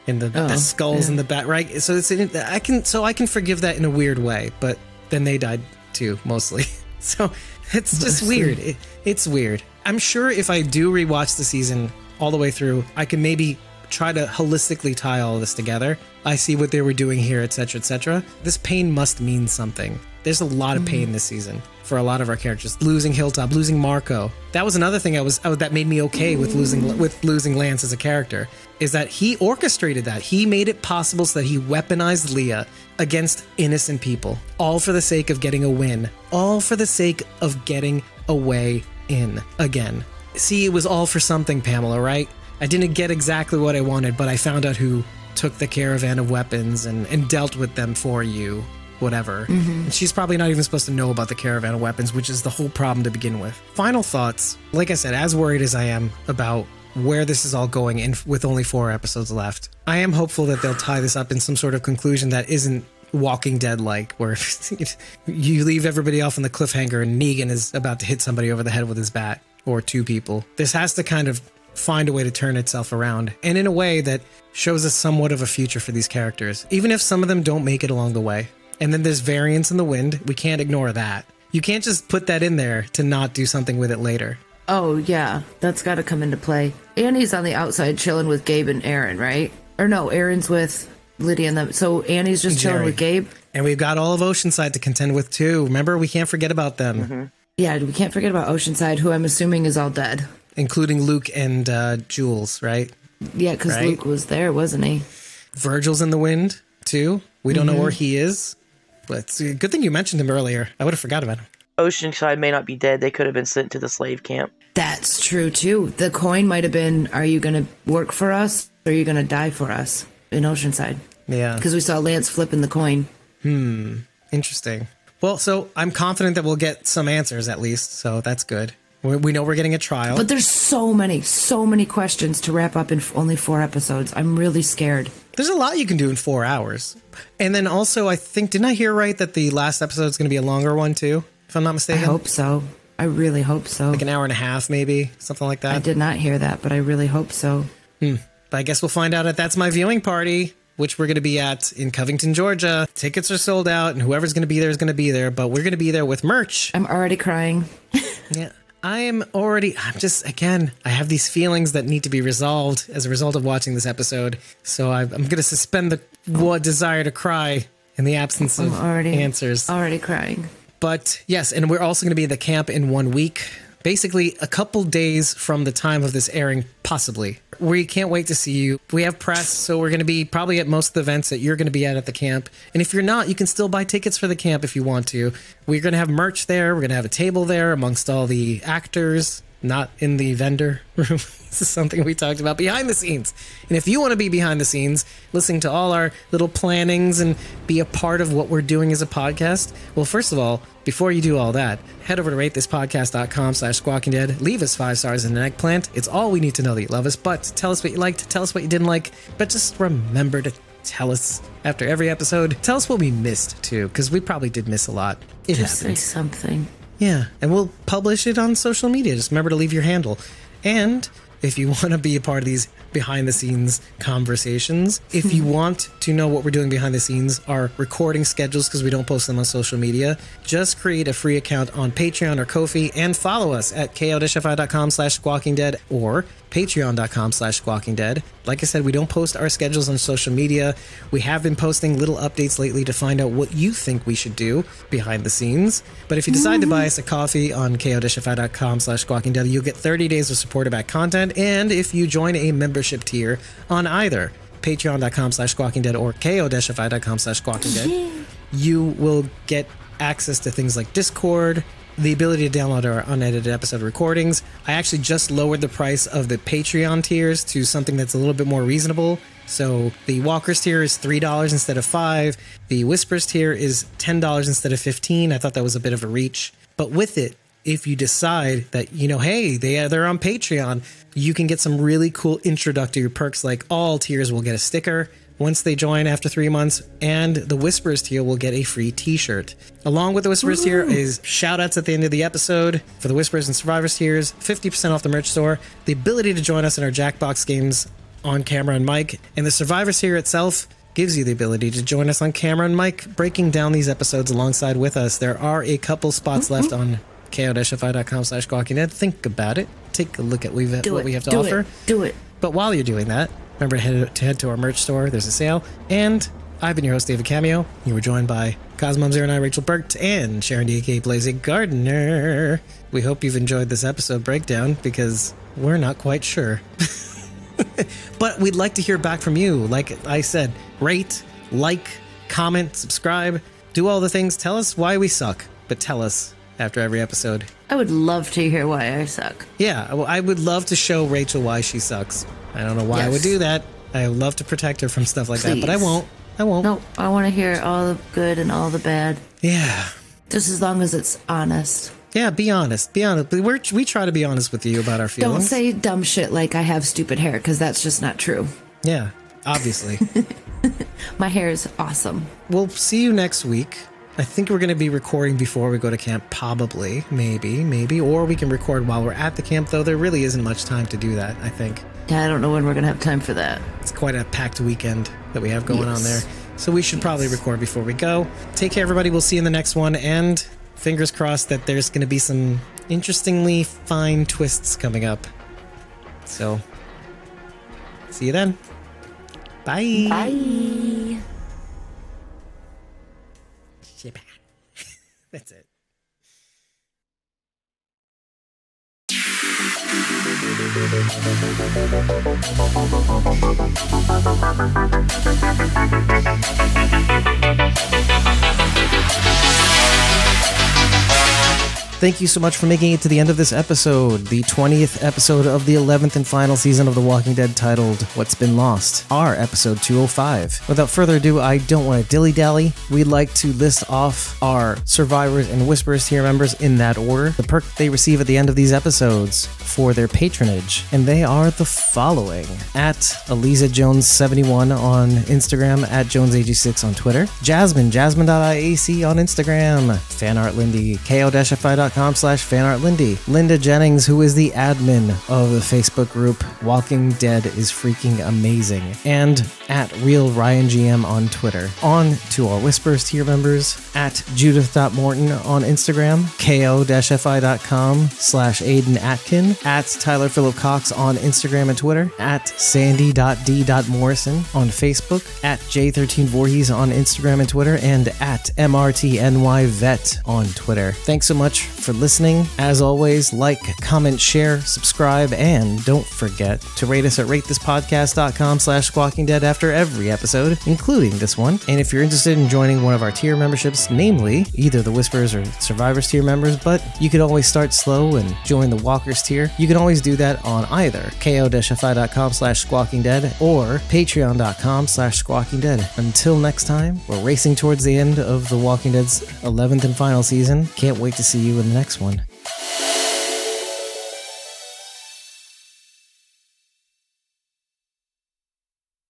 and the, the oh, skulls in the back, right? So it's I can so I can forgive that in a weird way, but then they died too mostly. <laughs> <laughs> So it's just weird. It, it's weird. I'm sure if I do rewatch the season all the way through, I can maybe try to holistically tie all this together. I see what they were doing here, etc., etc. This pain must mean something. There's a lot of pain mm-hmm. this season for a lot of our characters. Losing Hilltop, losing Marco. That was another thing I was I, that made me okay with losing mm. with losing Lance as a character. Is that he orchestrated that? He made it possible so that he weaponized Leah against innocent people, all for the sake of getting a win, all for the sake of getting away in again. See, it was all for something, Pamela, right? I didn't get exactly what I wanted, but I found out who took the caravan of weapons and, and dealt with them for you, whatever. Mm-hmm. And she's probably not even supposed to know about the caravan of weapons, which is the whole problem to begin with. Final thoughts. Like I said, as worried as I am about where this is all going and with only four episodes left, I am hopeful that they'll tie this up in some sort of conclusion that isn't Walking Dead like, where <laughs> you leave everybody off on the cliffhanger and Negan is about to hit somebody over the head with his bat or two people. This has to kind of find a way to turn itself around and in a way that shows us somewhat of a future for these characters, even if some of them don't make it along the way. And then there's variance in the wind. We can't ignore that. You can't just put that in there to not do something with it later. Oh yeah, that's got to come into play. Annie's on the outside chilling with Gabe and Aaron, right? Or no, Aaron's with Lydia and them. So Annie's just chilling Jerry. with Gabe. And we've got all of Oceanside to contend with too. Remember, we can't forget about them, Yeah, we can't forget about Oceanside, who I'm assuming is all dead. including Luke and uh, Jules, right? Yeah, because Right. Luke was there, wasn't he? Virgil's in the wind too. We don't know where he is, but it's good thing you mentioned him earlier. I would have forgot about him. Oceanside may not be dead. They could have been sent to the slave camp. That's true too. The coin might have been, "Are you going to work for us, or are you going to die for us?" In Oceanside, Yeah, because we saw Lance flipping the coin. Hmm. Interesting. Well, so I'm confident that we'll get some answers at least, so that's good. We we know we're getting a trial. But there's so many, so many questions to wrap up in f- only four episodes. I'm really scared. There's a lot you can do in four hours. And then also, I think, didn't I hear right that the last episode is going to be a longer one too? If I'm not mistaken? I hope so. I really hope so. like an hour and a half, maybe something like that. I did not hear that, but I really hope so. Hmm. But I guess we'll find out at That's My Viewing Party, which we're going to be at in Covington, Georgia. Tickets are sold out, and whoever's going to be there is going to be there. But we're going to be there with merch. I'm already crying. <laughs> Yeah. I am already, I'm just, again, I have these feelings that need to be resolved as a result of watching this episode. So I, I'm going to suspend the desire to cry in the absence I'm of already answers. Already crying. But yes, and we're also going to be at the camp in one week. Basically, a couple days from the time of this airing, possibly. We can't wait to see you. We have press, so we're going to be probably at most of the events that you're going to be at at the camp. And if you're not, you can still buy tickets for the camp if you want to. We're going to have merch there. We're going to have a table there amongst all the actors, not in the vendor <laughs> room. this is something we talked about behind the scenes. And if you want to be behind the scenes, listening to all our little plannings and be a part of what we're doing as a podcast, well, first of all, before you do all that, head over to ratethispodcast.com slash squawking dead. Leave us five stars in an eggplant. It's all we need to know that you love us. But tell us what you liked, tell us what you didn't like. But just remember to tell us after every episode. Tell us what we missed too, because we probably did miss a lot. It Just say something. Yeah, and we'll publish it on social media. Just remember to leave your handle. And if you <laughs> want to be a part of these behind the scenes conversations, if you <laughs> want to know what we're doing behind the scenes, our recording schedules, because we don't post them on social media, just create a free account on Patreon or Ko-fi and follow us at kodishify.com slash squawking dead or patreon.com slash squawking dead. Like I said, we don't post our schedules on social media. We have been posting little updates lately to find out what you think we should do behind the scenes. But if you decide to mm-hmm. buy us a coffee on kodishify.com slash squawking dead, you'll get 30 days of supported back content. And if you join a membership tier on either patreon.com slash squawking dead or kodishify.com slash squawking dead, you will get access to things like Discord, the ability to download our unedited episode recordings. I actually just lowered the price of the Patreon tiers to something that's a little bit more reasonable. So the Walkers tier is three dollars instead of five. The Whispers tier is ten dollars instead of fifteen. I thought that was a bit of a reach, but with it, if you decide that you know, hey, they are, they're on Patreon, you can get some really cool introductory perks. Like all tiers will get a sticker once they join after three months, and the Whispers tier will get a free T-shirt. Along with the Whispers tier is shout outs at the end of the episode for the Whispers and Survivors tiers, 50% off the merch store, the ability to join us in our Jackbox games on camera and mic, and the Survivors tier itself gives you the ability to join us on camera and mic, breaking down these episodes alongside with us. There are a couple spots mm-hmm. left on ko-fi.com slash. Think about it. Take a look at what we have to Do offer. it. Do it. But while you're doing that, remember to head to, head to our merch store. There's a sale. And I've been your host, David Cameo. You were joined by Cosmom09, Rachel Burt, and Sharon DK Blazy Gardener. We hope you've enjoyed this episode breakdown because we're not quite sure. <laughs> but we'd like to hear back from you. Like I said, rate, like, comment, subscribe, do all the things. Tell us why we suck, but tell us after every episode. I would love to hear why I suck. Yeah, I would love to show Rachel why she sucks. I don't know why I would do that. I love to protect her from stuff like that, but I won't. I won't. No, I want to hear all the good and all the bad. Yeah. Just as long as it's honest. Yeah, be honest. Be honest. We're, we try to be honest with you about our feelings. Don't say dumb shit like I have stupid hair, because that's just not true. yeah, obviously. <laughs> My hair is awesome. we'll see you next week. I think we're going to be recording before we go to camp, probably, maybe, maybe, or we can record while we're at the camp. Though there really isn't much time to do that. I think Yeah, I don't know when we're gonna have time for that. it's quite a packed weekend that we have going on there. So we should probably record before we go. Take care, everybody. We'll see you in the next one, and fingers crossed that there's going to be some interestingly fine twists coming up. So, see you then. Bye. Bye. That's it. Thank you so much for making it to the end of this episode, the 20th episode of the 11th and final season of The Walking Dead titled What's Been Lost, our episode 205. Without further ado, I don't want to dilly dally. We'd like to list off our survivors and whisperers tier members in that order, the perk they receive at the end of these episodes for their patronage, and they are the following. At Eliza Jones 71 on Instagram, at Jones86 on Twitter, Jasmine, jasmine.iac on Instagram, Fanart Lindy, ko-fi.com slash fanart Lindy, Linda Jennings, who is the admin of the Facebook group Walking Dead is freaking amazing, and at Real Ryan GM on Twitter. On to our Whispers tier members, at Judith.Morton on Instagram, ko-fi.com slash Aiden Atkin, at Tyler Phillip Cox on Instagram and Twitter, at sandy.d.morrison on Facebook, at J13 Voorhees on Instagram and Twitter, and at MRTNYVet on Twitter. Thanks so much for listening. As always, like, comment, share, subscribe, and don't forget to rate us at ratethispodcast.com slash squawking dead after every episode, including this one. And if you're interested in joining one of our tier memberships, namely either the Whispers or Survivors tier members, but you could always start slow and join the Walkers tier, you can always do that on either ko-fi.com slash squawking dead or patreon.com slash squawking dead. Until next time, we're racing towards the end of The Walking Dead's 11th and final season. Can't wait to see you in the next one.